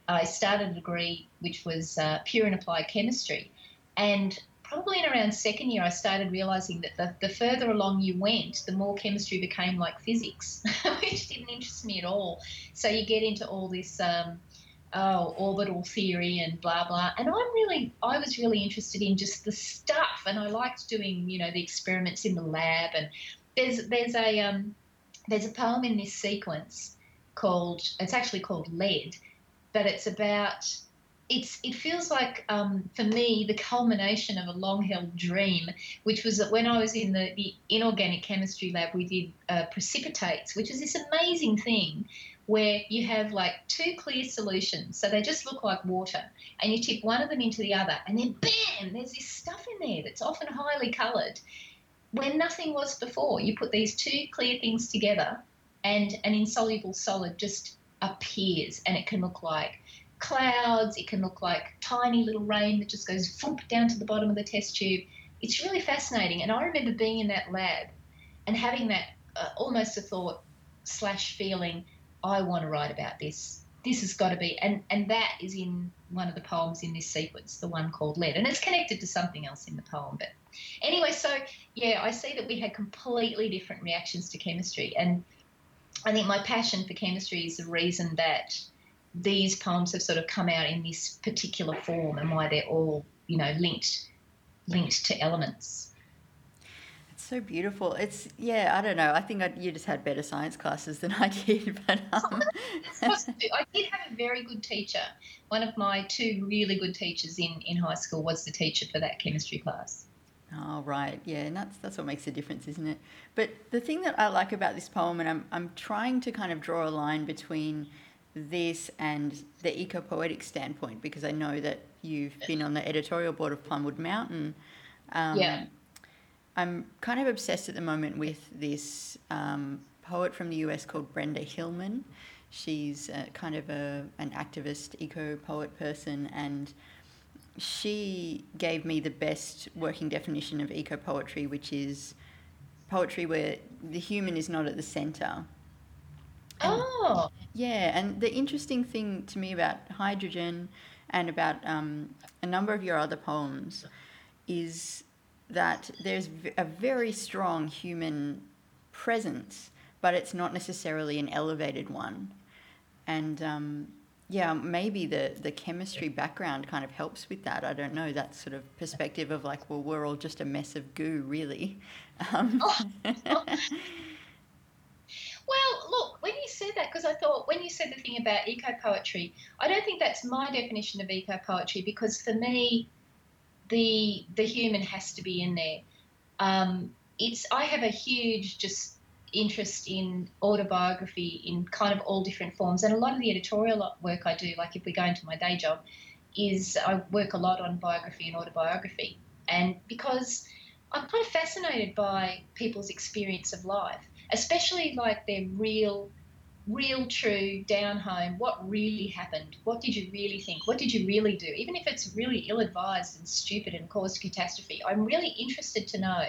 I started a degree which was uh, pure and applied chemistry, and probably in around second year I started realizing that the, the further along you went, the more chemistry became like physics, which didn't interest me at all. So you get into all this. Um, oh, orbital theory and blah blah. And I'm really, I was really interested in just the stuff, and I liked doing, you know, the experiments in the lab. And there's there's a um, there's a poem in this sequence called it's actually called Lead, but it's about it's it feels like um, for me the culmination of a long held dream, which was that when I was in the, the inorganic chemistry lab, we did uh, precipitates, which is this amazing thing where you have like two clear solutions. So they just look like water. And you tip one of them into the other, and then bam, there's this stuff in there that's often highly coloured where nothing was before. You put these two clear things together, and an insoluble solid just appears, and it can look like clouds, it can look like tiny little rain that just goes thump down to the bottom of the test tube. It's really fascinating. And I remember being in that lab and having that uh, almost a thought slash feeling I want to write about this. This has got to be, and and that is in one of the poems in this sequence, the one called Lead, and it's connected to something else in the poem. But anyway, so yeah, I see that we had completely different reactions to chemistry, and I think my passion for chemistry is the reason that these poems have sort of come out in this particular form, and why they're all you know linked linked to elements so beautiful. It's yeah. I don't know. I think I, you just had better science classes than I did, but um... I did have a very good teacher. One of my two really good teachers in in high school was the teacher for that chemistry class. Oh right, yeah, and that's that's what makes a difference, isn't it? But the thing that I like about this poem, and I'm I'm trying to kind of draw a line between this and the eco poetic standpoint because I know that you've been on the editorial board of Plumwood Mountain. Um, yeah I'm kind of obsessed at the moment with this um, poet from the US called Brenda Hillman. She's a, kind of a, an activist, eco poet person, and she gave me the best working definition of eco poetry, which is poetry where the human is not at the center. oh. Yeah, and the interesting thing to me about hydrogen and about um, a number of your other poems is that there's a very strong human presence, but it's not necessarily an elevated one. And um, yeah, maybe the, the chemistry background kind of helps with that. I don't know, that sort of perspective of like, well, we're all just a mess of goo, really. Um, well, look, when you said that, because I thought when you said the thing about eco poetry, I don't think that's my definition of eco poetry because for me, the the human has to be in there. Um, it's I have a huge just interest in autobiography in kind of all different forms, and a lot of the editorial work I do, like if we go into my day job, is I work a lot on biography and autobiography, and because I'm kind of fascinated by people's experience of life, especially like their real real, true, down home, what really happened? What did you really think? What did you really do? Even if it's really ill advised and stupid and caused catastrophe, I'm really interested to know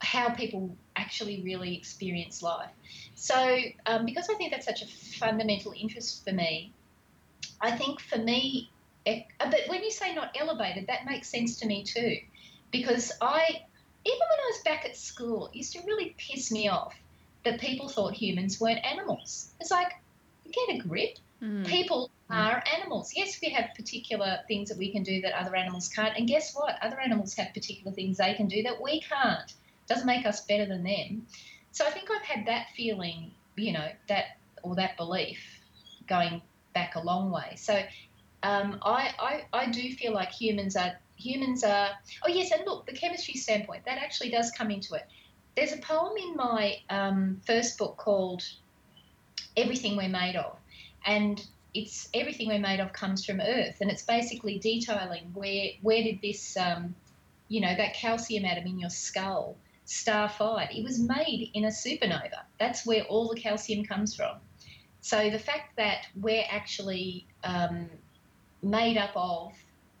how people actually really experience life. So, um, because I think that's such a fundamental interest for me, I think for me, it, uh, but when you say not elevated, that makes sense to me too. Because I, even when I was back at school, it used to really piss me off that people thought humans weren't animals. It's like, get a grip. Mm. People mm. are animals. Yes, we have particular things that we can do that other animals can't. And guess what? Other animals have particular things they can do that we can't. Doesn't make us better than them. So I think I've had that feeling, you know, that or that belief going back a long way. So um, I, I, I do feel like humans are humans are. Oh yes, and look, the chemistry standpoint that actually does come into it there's a poem in my um, first book called Everything We're Made of. And it's everything we're made of comes from Earth. And it's basically detailing where, where did this, um, you know, that calcium atom in your skull star fired? It was made in a supernova. That's where all the calcium comes from. So the fact that we're actually um, made up of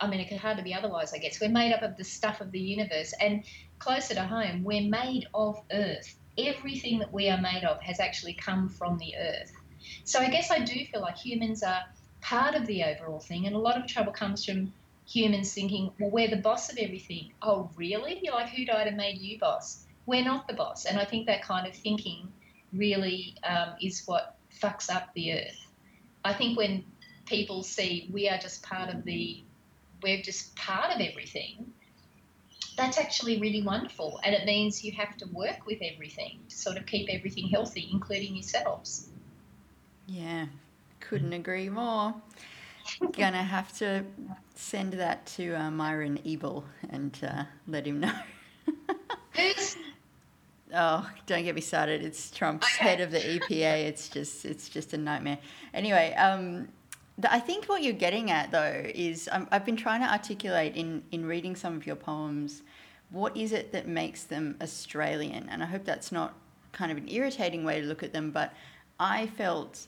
I mean, it could hardly be otherwise, I guess. We're made up of the stuff of the universe. And closer to home, we're made of Earth. everything that we are made of has actually come from the earth. So I guess I do feel like humans are part of the overall thing, and a lot of trouble comes from humans thinking, well, we're the boss of everything. Oh, really? You're like, who died and made you boss? We're not the boss. And I think that kind of thinking really um, is what fucks up the earth. I think when people see we are just part of the, we're just part of everything, that's actually really wonderful. And it means you have to work with everything to sort of keep everything healthy, including yourselves. Yeah, couldn't agree more. Gonna have to send that to uh, Myron Ebell and uh, let him know. oh, don't get me started. It's Trump's okay. head of the EPA. It's just, it's just a nightmare. Anyway, um, I think what you're getting at though is i have been trying to articulate in in reading some of your poems, what is it that makes them Australian? And I hope that's not kind of an irritating way to look at them, but I felt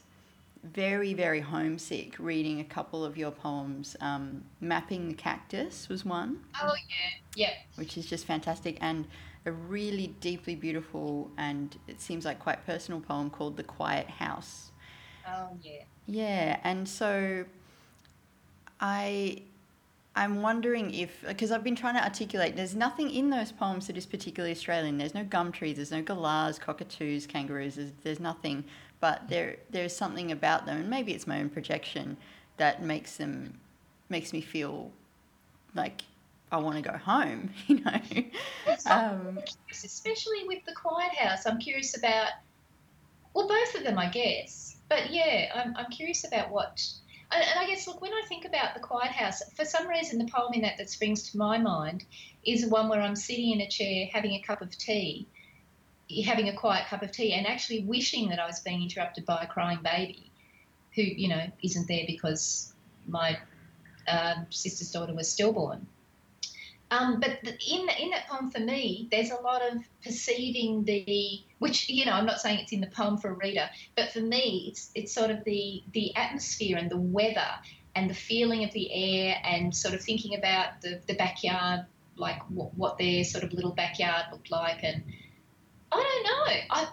very, very homesick reading a couple of your poems. Um, Mapping the Cactus was one. Oh, yeah, yeah. Which is just fantastic. And a really deeply beautiful and it seems like quite personal poem called The Quiet House. Oh, yeah. Yeah. And so I. I'm wondering if, because I've been trying to articulate, there's nothing in those poems that is particularly Australian. There's no gum trees, there's no galahs, cockatoos, kangaroos, there's, there's nothing but there there's something about them, and maybe it's my own projection that makes them makes me feel like I want to go home. You know, um, especially with the Quiet House. I'm curious about well, both of them, I guess. But yeah, I'm I'm curious about what. And I guess, look, when I think about the Quiet House, for some reason, the poem in that that springs to my mind is one where I'm sitting in a chair having a cup of tea, having a quiet cup of tea and actually wishing that I was being interrupted by a crying baby who, you know, isn't there because my um, sister's daughter was stillborn. Um, but in in that poem for me, there's a lot of perceiving the which you know I'm not saying it's in the poem for a reader, but for me it's it's sort of the the atmosphere and the weather and the feeling of the air and sort of thinking about the the backyard, like what, what their sort of little backyard looked like and I don't know. I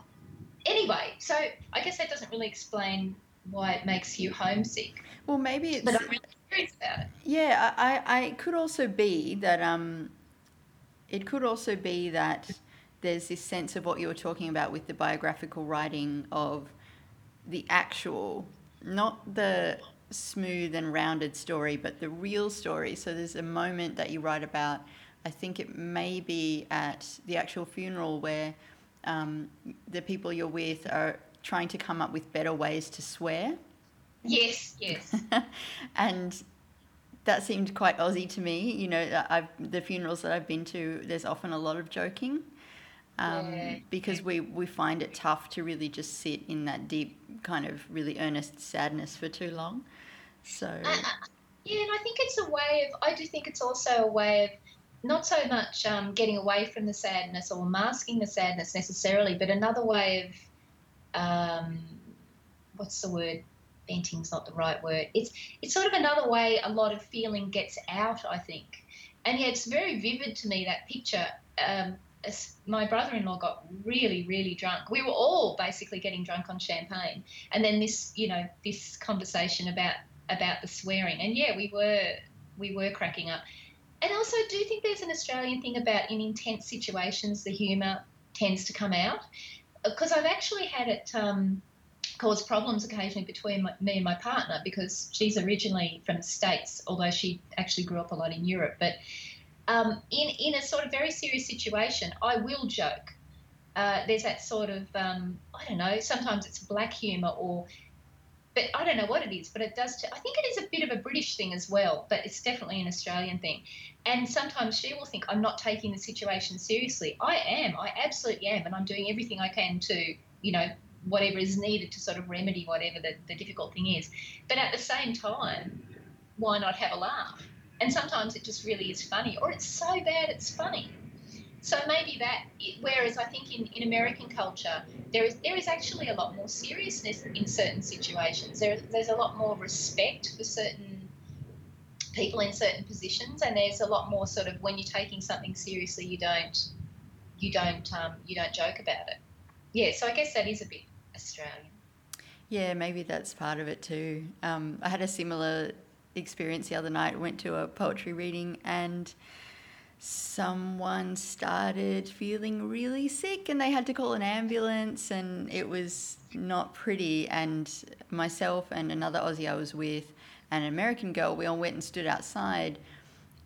anyway, so I guess that doesn't really explain why it makes you homesick. Well, maybe it's. But I'm really curious about it. Yeah, I, I it could also be that um, it could also be that there's this sense of what you were talking about with the biographical writing of the actual, not the smooth and rounded story, but the real story. So there's a moment that you write about. I think it may be at the actual funeral where um, the people you're with are trying to come up with better ways to swear. Yes, yes. and that seemed quite Aussie to me. You know, I've the funerals that I've been to, there's often a lot of joking. Um, yeah. Because we, we find it tough to really just sit in that deep, kind of really earnest sadness for too long. So. Uh, yeah, and I think it's a way of, I do think it's also a way of not so much um, getting away from the sadness or masking the sadness necessarily, but another way of um, what's the word? Venting's not the right word. It's it's sort of another way a lot of feeling gets out, I think. And yeah, it's very vivid to me that picture. Um, my brother-in-law got really, really drunk. We were all basically getting drunk on champagne, and then this, you know, this conversation about about the swearing. And yeah, we were we were cracking up and also do you think there's an Australian thing about in intense situations the humour tends to come out because I've actually had it um, cause problems occasionally between my, me and my partner because she's originally from the states, although she actually grew up a lot in Europe. But um, in in a sort of very serious situation, I will joke. Uh, there's that sort of um, I don't know. Sometimes it's black humour or but I don't know what it is, but it does. T- I think it is a bit of a British thing as well, but it's definitely an Australian thing. And sometimes she will think I'm not taking the situation seriously. I am. I absolutely am, and I'm doing everything I can to, you know, whatever is needed to sort of remedy whatever the, the difficult thing is. But at the same time, why not have a laugh? And sometimes it just really is funny, or it's so bad it's funny. So maybe that, whereas I think in, in American culture, there is there is actually a lot more seriousness in certain situations. There, there's a lot more respect for certain people in certain positions, and there's a lot more sort of when you're taking something seriously, you don't you don't um, you don't joke about it. yeah, so I guess that is a bit Australian. Yeah, maybe that's part of it too. Um, I had a similar experience the other night. Went to a poetry reading and someone started feeling really sick and they had to call an ambulance and it was not pretty and myself and another Aussie I was with and an American girl we all went and stood outside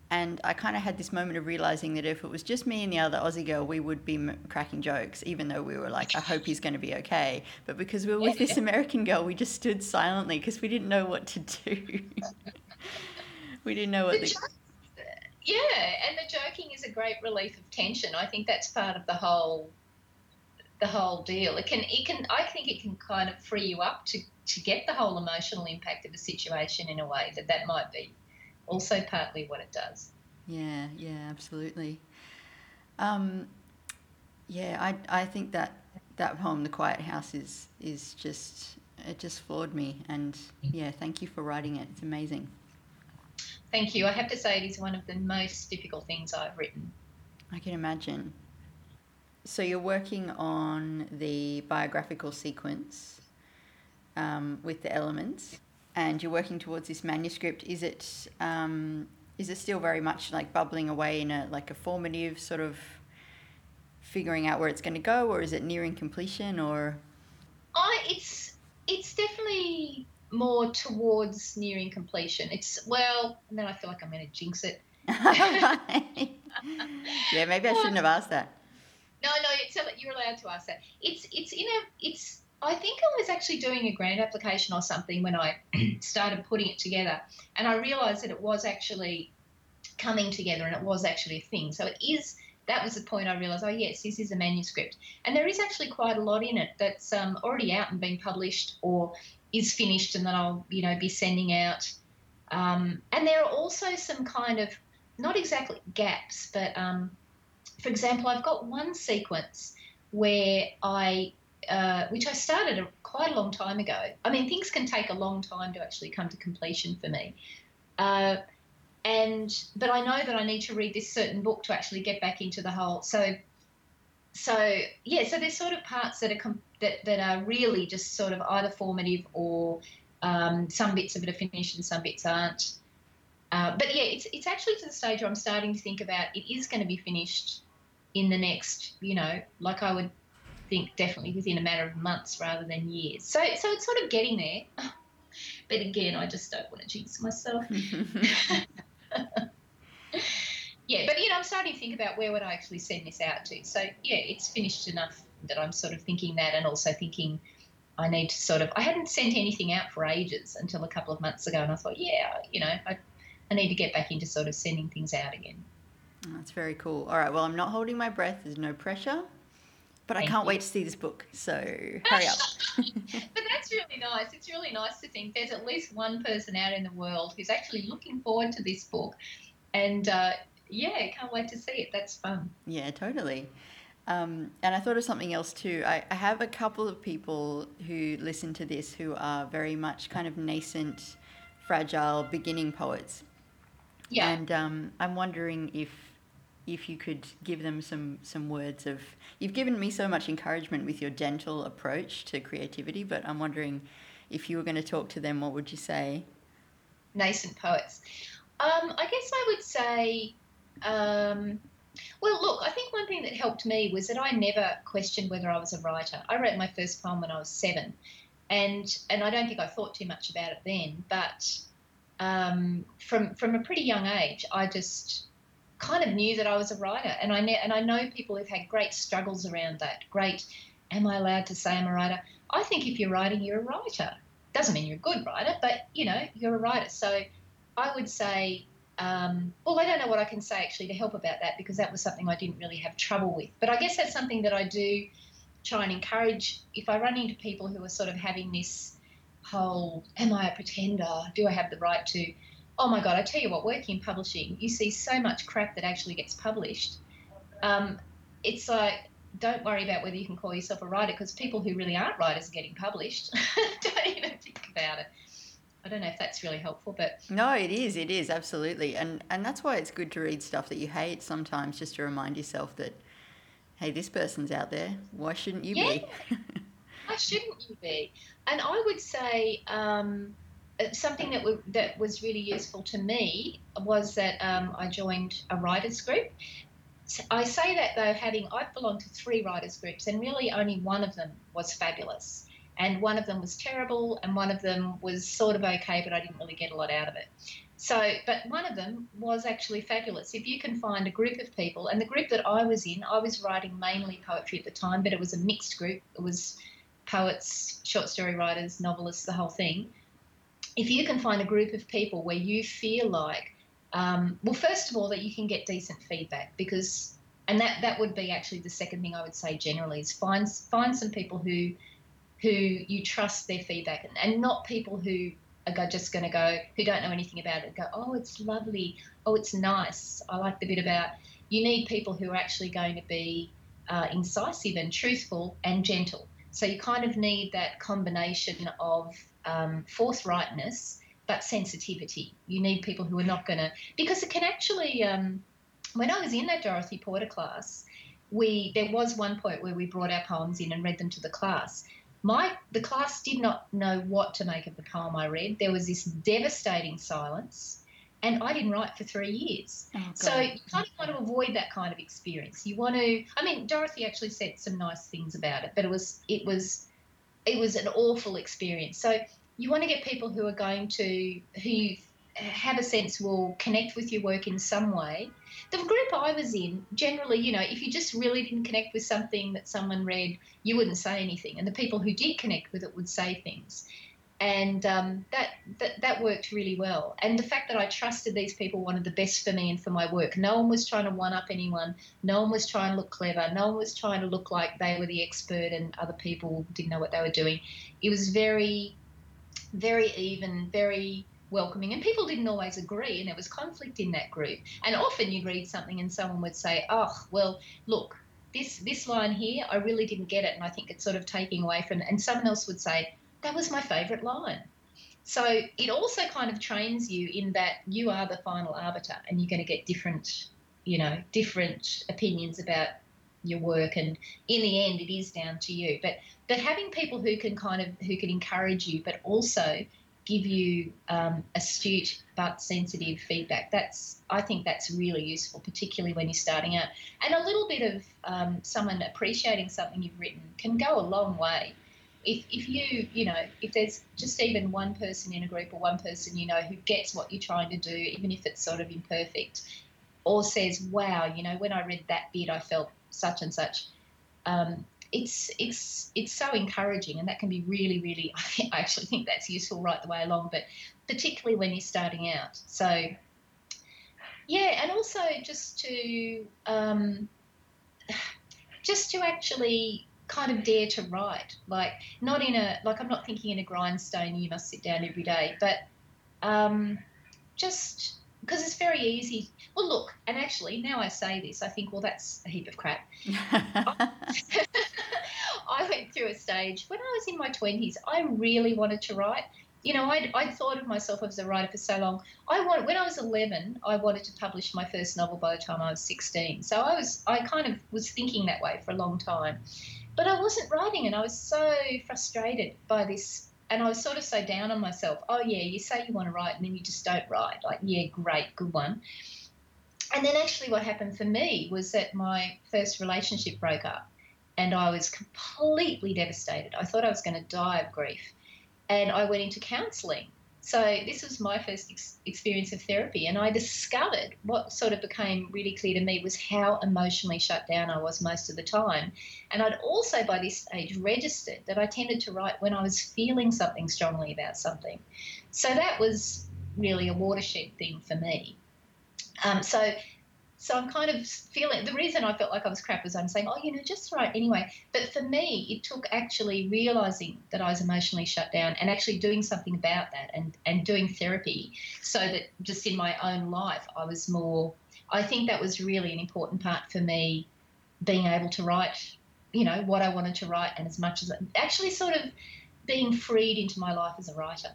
and I kind of had this moment of realizing that if it was just me and the other Aussie girl, we would be m- cracking jokes, even though we were like, I hope he's going to be okay. But because we were with this American girl, we just stood silently because we didn't know what to do. we didn't know what The yeah, and the joking is a great relief of tension. I think that's part of the whole the whole deal. It can it can I think it can kind of free you up to to get the whole emotional impact of a situation in a way that that might be also partly what it does. Yeah, yeah, absolutely. Um, yeah, I, I think that that poem, "The Quiet House," is is just it just floored me, and yeah, thank you for writing it. It's amazing. Thank you. I have to say it is one of the most difficult things I've written. I can imagine. So you're working on the biographical sequence um, with the elements, and you're working towards this manuscript. Is it um, is it still very much like bubbling away in a like a formative sort of figuring out where it's going to go, or is it nearing completion, or I it's it's definitely more towards nearing completion. It's well, and then I feel like I'm going to jinx it. yeah, maybe I shouldn't have asked that. No, no, it's, you're allowed to ask that. It's it's in a it's. I think I was actually doing a grant application or something when I started putting it together, and I realised that it was actually coming together and it was actually a thing. So it is. That was the point I realised. Oh yes, this is a manuscript, and there is actually quite a lot in it that's um, already out and being published or is finished, and that I'll you know be sending out. Um, and there are also some kind of not exactly gaps, but um, for example, I've got one sequence where I, uh, which I started a, quite a long time ago. I mean, things can take a long time to actually come to completion for me. Uh, and but I know that I need to read this certain book to actually get back into the whole. So, so yeah, so there's sort of parts that are com- that that are really just sort of either formative or um, some bits of it are finished and some bits aren't. Uh, but yeah, it's it's actually to the stage where I'm starting to think about it is going to be finished in the next, you know, like I would think definitely within a matter of months rather than years. So so it's sort of getting there. But again, I just don't want to jinx myself. yeah, but you know, I'm starting to think about where would I actually send this out to. So yeah, it's finished enough that I'm sort of thinking that, and also thinking I need to sort of. I hadn't sent anything out for ages until a couple of months ago, and I thought, yeah, you know, I, I need to get back into sort of sending things out again. That's very cool. All right, well, I'm not holding my breath. There's no pressure, but I can't you. wait to see this book. So hurry up. but that's really nice. It's really nice to think there's at least one person out in the world who's actually looking forward to this book, and uh, yeah, can't wait to see it. That's fun. Yeah, totally. Um, and I thought of something else too. I, I have a couple of people who listen to this who are very much kind of nascent, fragile, beginning poets. Yeah. And um, I'm wondering if if you could give them some some words of. You've given me so much encouragement with your gentle approach to creativity, but I'm wondering if you were going to talk to them, what would you say? nascent poets. Um, I guess I would say, um, well, look, I think one thing that helped me was that I never questioned whether I was a writer. I wrote my first poem when I was seven, and and I don't think I thought too much about it then. But um, from from a pretty young age, I just kind of knew that I was a writer, and I ne- and I know people who've had great struggles around that. Great, am I allowed to say I'm a writer? I think if you're writing, you're a writer. Doesn't mean you're a good writer, but you know you're a writer. So I would say, um, well, I don't know what I can say actually to help about that because that was something I didn't really have trouble with. But I guess that's something that I do try and encourage if I run into people who are sort of having this whole, am I a pretender? Do I have the right to? Oh my God, I tell you what, working in publishing, you see so much crap that actually gets published. Um, it's like, don't worry about whether you can call yourself a writer because people who really aren't writers are getting published. don't even think about it. I don't know if that's really helpful, but No, it is. It is absolutely, and and that's why it's good to read stuff that you hate sometimes, just to remind yourself that hey, this person's out there. Why shouldn't you Yeah. be? Why shouldn't you be? And I would say um, something that, w- that was really useful to me was that um, I joined a writers group. I say that though, having I've belonged to three writers groups, and really only one of them was fabulous, and one of them was terrible, and one of them was sort of okay, but I didn't really get a lot out of it. So, but one of them was actually fabulous. If you can find a group of people, and the group that I was in, I was writing mainly poetry at the time, but it was a mixed group. It was poets, short story writers, novelists, the whole thing. If you can find a group of people where you feel like, um, well, first of all, that you can get decent feedback because, and that that would be actually the second thing I would say generally is find find some people who who you trust their feedback and, and not people who are just going to go who don't know anything about it go oh it's lovely. Oh it's nice. I like the bit about you need people who are actually going to be uh, incisive and truthful and gentle so you kind of need that combination of um, forthrightness but sensitivity. You need people who are not going to, because it can actually. Um, when I was in that Dorothy Porter class, we there was one point where we brought our poems in and read them to the class. My the class did not know what to make of the poem I read. There was this devastating silence, and I didn't write for three years. Oh, So you kind of want to avoid that kind of experience. You want to. I mean, Dorothy actually said some nice things about it, but it was it was it was an awful experience. So you want to get people who are going to who have a sense will connect with your work in some way. The group I was in, generally, you know, if you just really didn't connect with something that someone read, you wouldn't say anything, and the people who did connect with it would say things. And um, that, that that worked really well. And the fact that I trusted these people wanted the best for me and for my work. No one was trying to one up anyone. No one was trying to look clever. No one was trying to look like they were the expert and other people didn't know what they were doing. It was very, very even, very welcoming. And people didn't always agree, and there was conflict in that group. And often you'd read something and someone would say, "Oh, well, look." This, this line here, I really didn't get it, and I think it's sort of taking away from. And someone else would say, that was my favourite line. So it also kind of trains you in that you are the final arbiter and you're going to get different, you know, different opinions about your work and in the end it is down to you. But but having people who can kind of who can encourage you but also give you um, astute but sensitive feedback. That's I think that's really useful, particularly when you're starting out. And a little bit of um, someone appreciating something you've written can go a long way if, if you you know if there's just even one person in a group or one person you know who gets what you're trying to do even if it's sort of imperfect or says wow you know when i read that bit i felt such and such. Um, it's it's it's so encouraging and that can be really really I, actually think that's useful right the way along but particularly when you're starting out. So yeah and also just to um, just to actually kind of dare to write. Like not in a like i'm not thinking in a grindstone you must sit down every day but um, just because it's very easy. Well look and actually now i say this i think well that's a heap of crap. I went through a stage when i was in my 20s i really wanted to write. You know I'd, I'd thought of myself as a writer for so long. I want when i was 11 i wanted to publish my first novel by the time i was 16 so i was i kind of was thinking that way for a long time but I wasn't writing, and I was so frustrated by this. And I was sort of so down on myself. Oh, yeah, you say you want to write, and then you just don't write. Like, yeah, great, good one. And then actually, what happened for me was that my first relationship broke up, and I was completely devastated. I thought I was going to die of grief. And I went into counselling. So, this was my first ex- experience of therapy, and I discovered what sort of became really clear to me was how emotionally shut down I was most of the time. And I'd also, by this stage, registered that I tended to write when I was feeling something strongly about something. So, that was really a watershed thing for me. Um, so, so I'm kind of feeling the reason I felt like I was crap was I'm saying, oh, you know, just write anyway. But for me, it took actually realizing that I was emotionally shut down and actually doing something about that and, and doing therapy so that just in my own life, I was more, I think that was really an important part for me being able to write, you know, what I wanted to write and as much as actually sort of being freed into my life as a writer.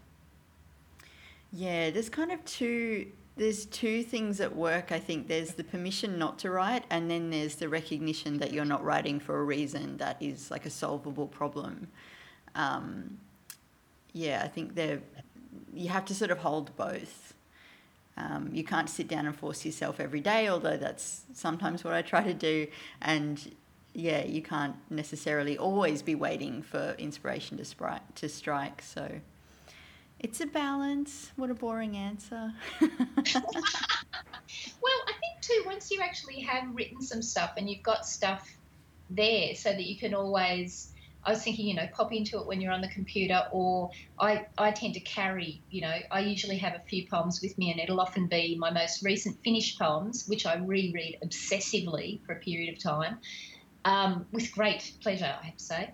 Yeah, there's kind of two there's two things at work. I think there's the permission not to write, and then there's the recognition that you're not writing for a reason that is like a solvable problem. Um, yeah, I think they're you have to sort of hold both. Um, you can't sit down and force yourself every day, although that's sometimes what I try to do. And yeah, you can't necessarily always be waiting for inspiration to strike. To strike, so it's a balance. What a boring answer. well, I think too. Once you actually have written some stuff and you've got stuff there, so that you can always I was thinking, you know, pop into it when you're on the computer, or I, I tend to carry, you know, I usually have a few poems with me, and it'll often be my most recent finished poems, which I reread obsessively for a period of time, um, with great pleasure, I have to say,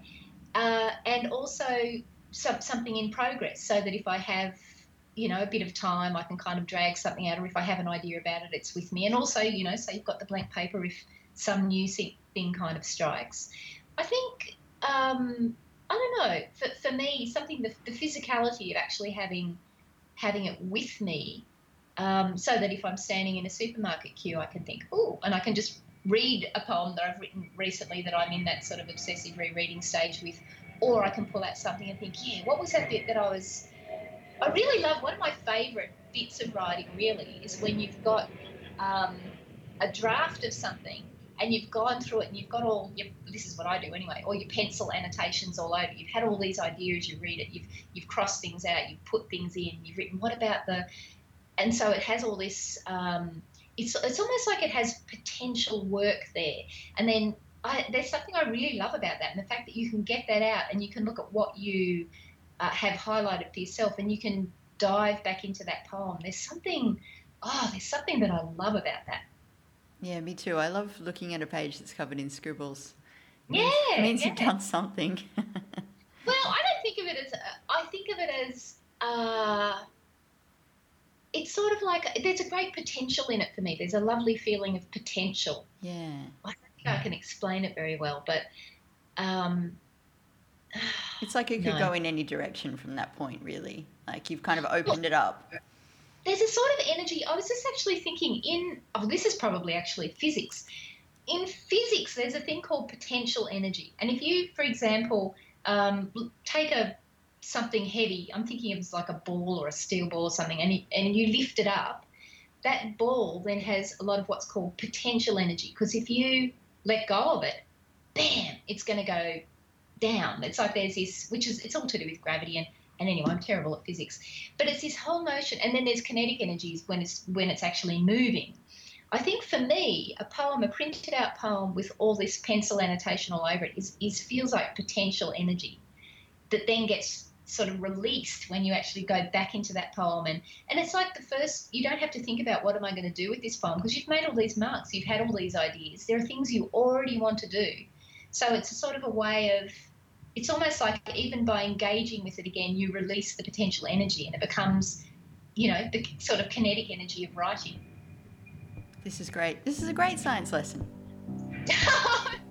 uh, and also some, something in progress, so that if I have you know, a bit of time, I can kind of drag something out, or if I have an idea about it, it's with me. And also, you know, so you've got the blank paper if some new thing kind of strikes. I think um, I don't know. For, for me, something the, the physicality of actually having having it with me, um, so that if I'm standing in a supermarket queue, I can think, oh, and I can just read a poem that I've written recently that I'm in that sort of obsessive rereading stage with, or I can pull out something and think, yeah, what was that bit that I was. I really love one of my favourite bits of writing, really, is when you've got um, a draft of something and you've gone through it and you've got all your this is what I do anyway, all your pencil annotations all over. You've had all these ideas, you read it, you've you've crossed things out, you've put things in, you've written what about the and so it has all this um, it's it's almost like it has potential work there. And then I, there's something I really love about that, and the fact that you can get that out and you can look at what you uh, have highlighted for yourself, and you can dive back into that poem. There's something, oh, there's something that I love about that. Yeah, me too. I love looking at a page that's covered in scribbles. It yeah, it means yeah. you've done something. well, I don't think of it as. Uh, I think of it as. Uh, it's sort of like there's a great potential in it for me. There's a lovely feeling of potential. Yeah. Think I can explain it very well, but. Um, it's like it could no. go in any direction from that point, really. Like you've kind of opened it up there's a sort of energy. I was just actually thinking in, oh, this is probably actually physics. In physics, there's a thing called potential energy. And if you, for example, um, take a something heavy, I'm thinking of like a ball or a steel ball or something, and you, and you lift it up, that ball then has a lot of what's called potential energy. Because if you let go of it, bam, it's going to go down. It's like there's this, which is, it's all to do with gravity and and anyway, I'm terrible at physics. But it's this whole notion, and then there's kinetic energies when it's when it's actually moving. I think for me, a poem, a printed out poem with all this pencil annotation all over it, is, is feels like potential energy that then gets sort of released when you actually go back into that poem and and it's like the first you don't have to think about what am i going to do with this poem because you've made all these marks you've had all these ideas there are things you already want to do so it's a sort of a way of it's almost like even by engaging with it again, you release the potential energy and it becomes, you know, the sort of kinetic energy of writing. This is great. This is a great science lesson.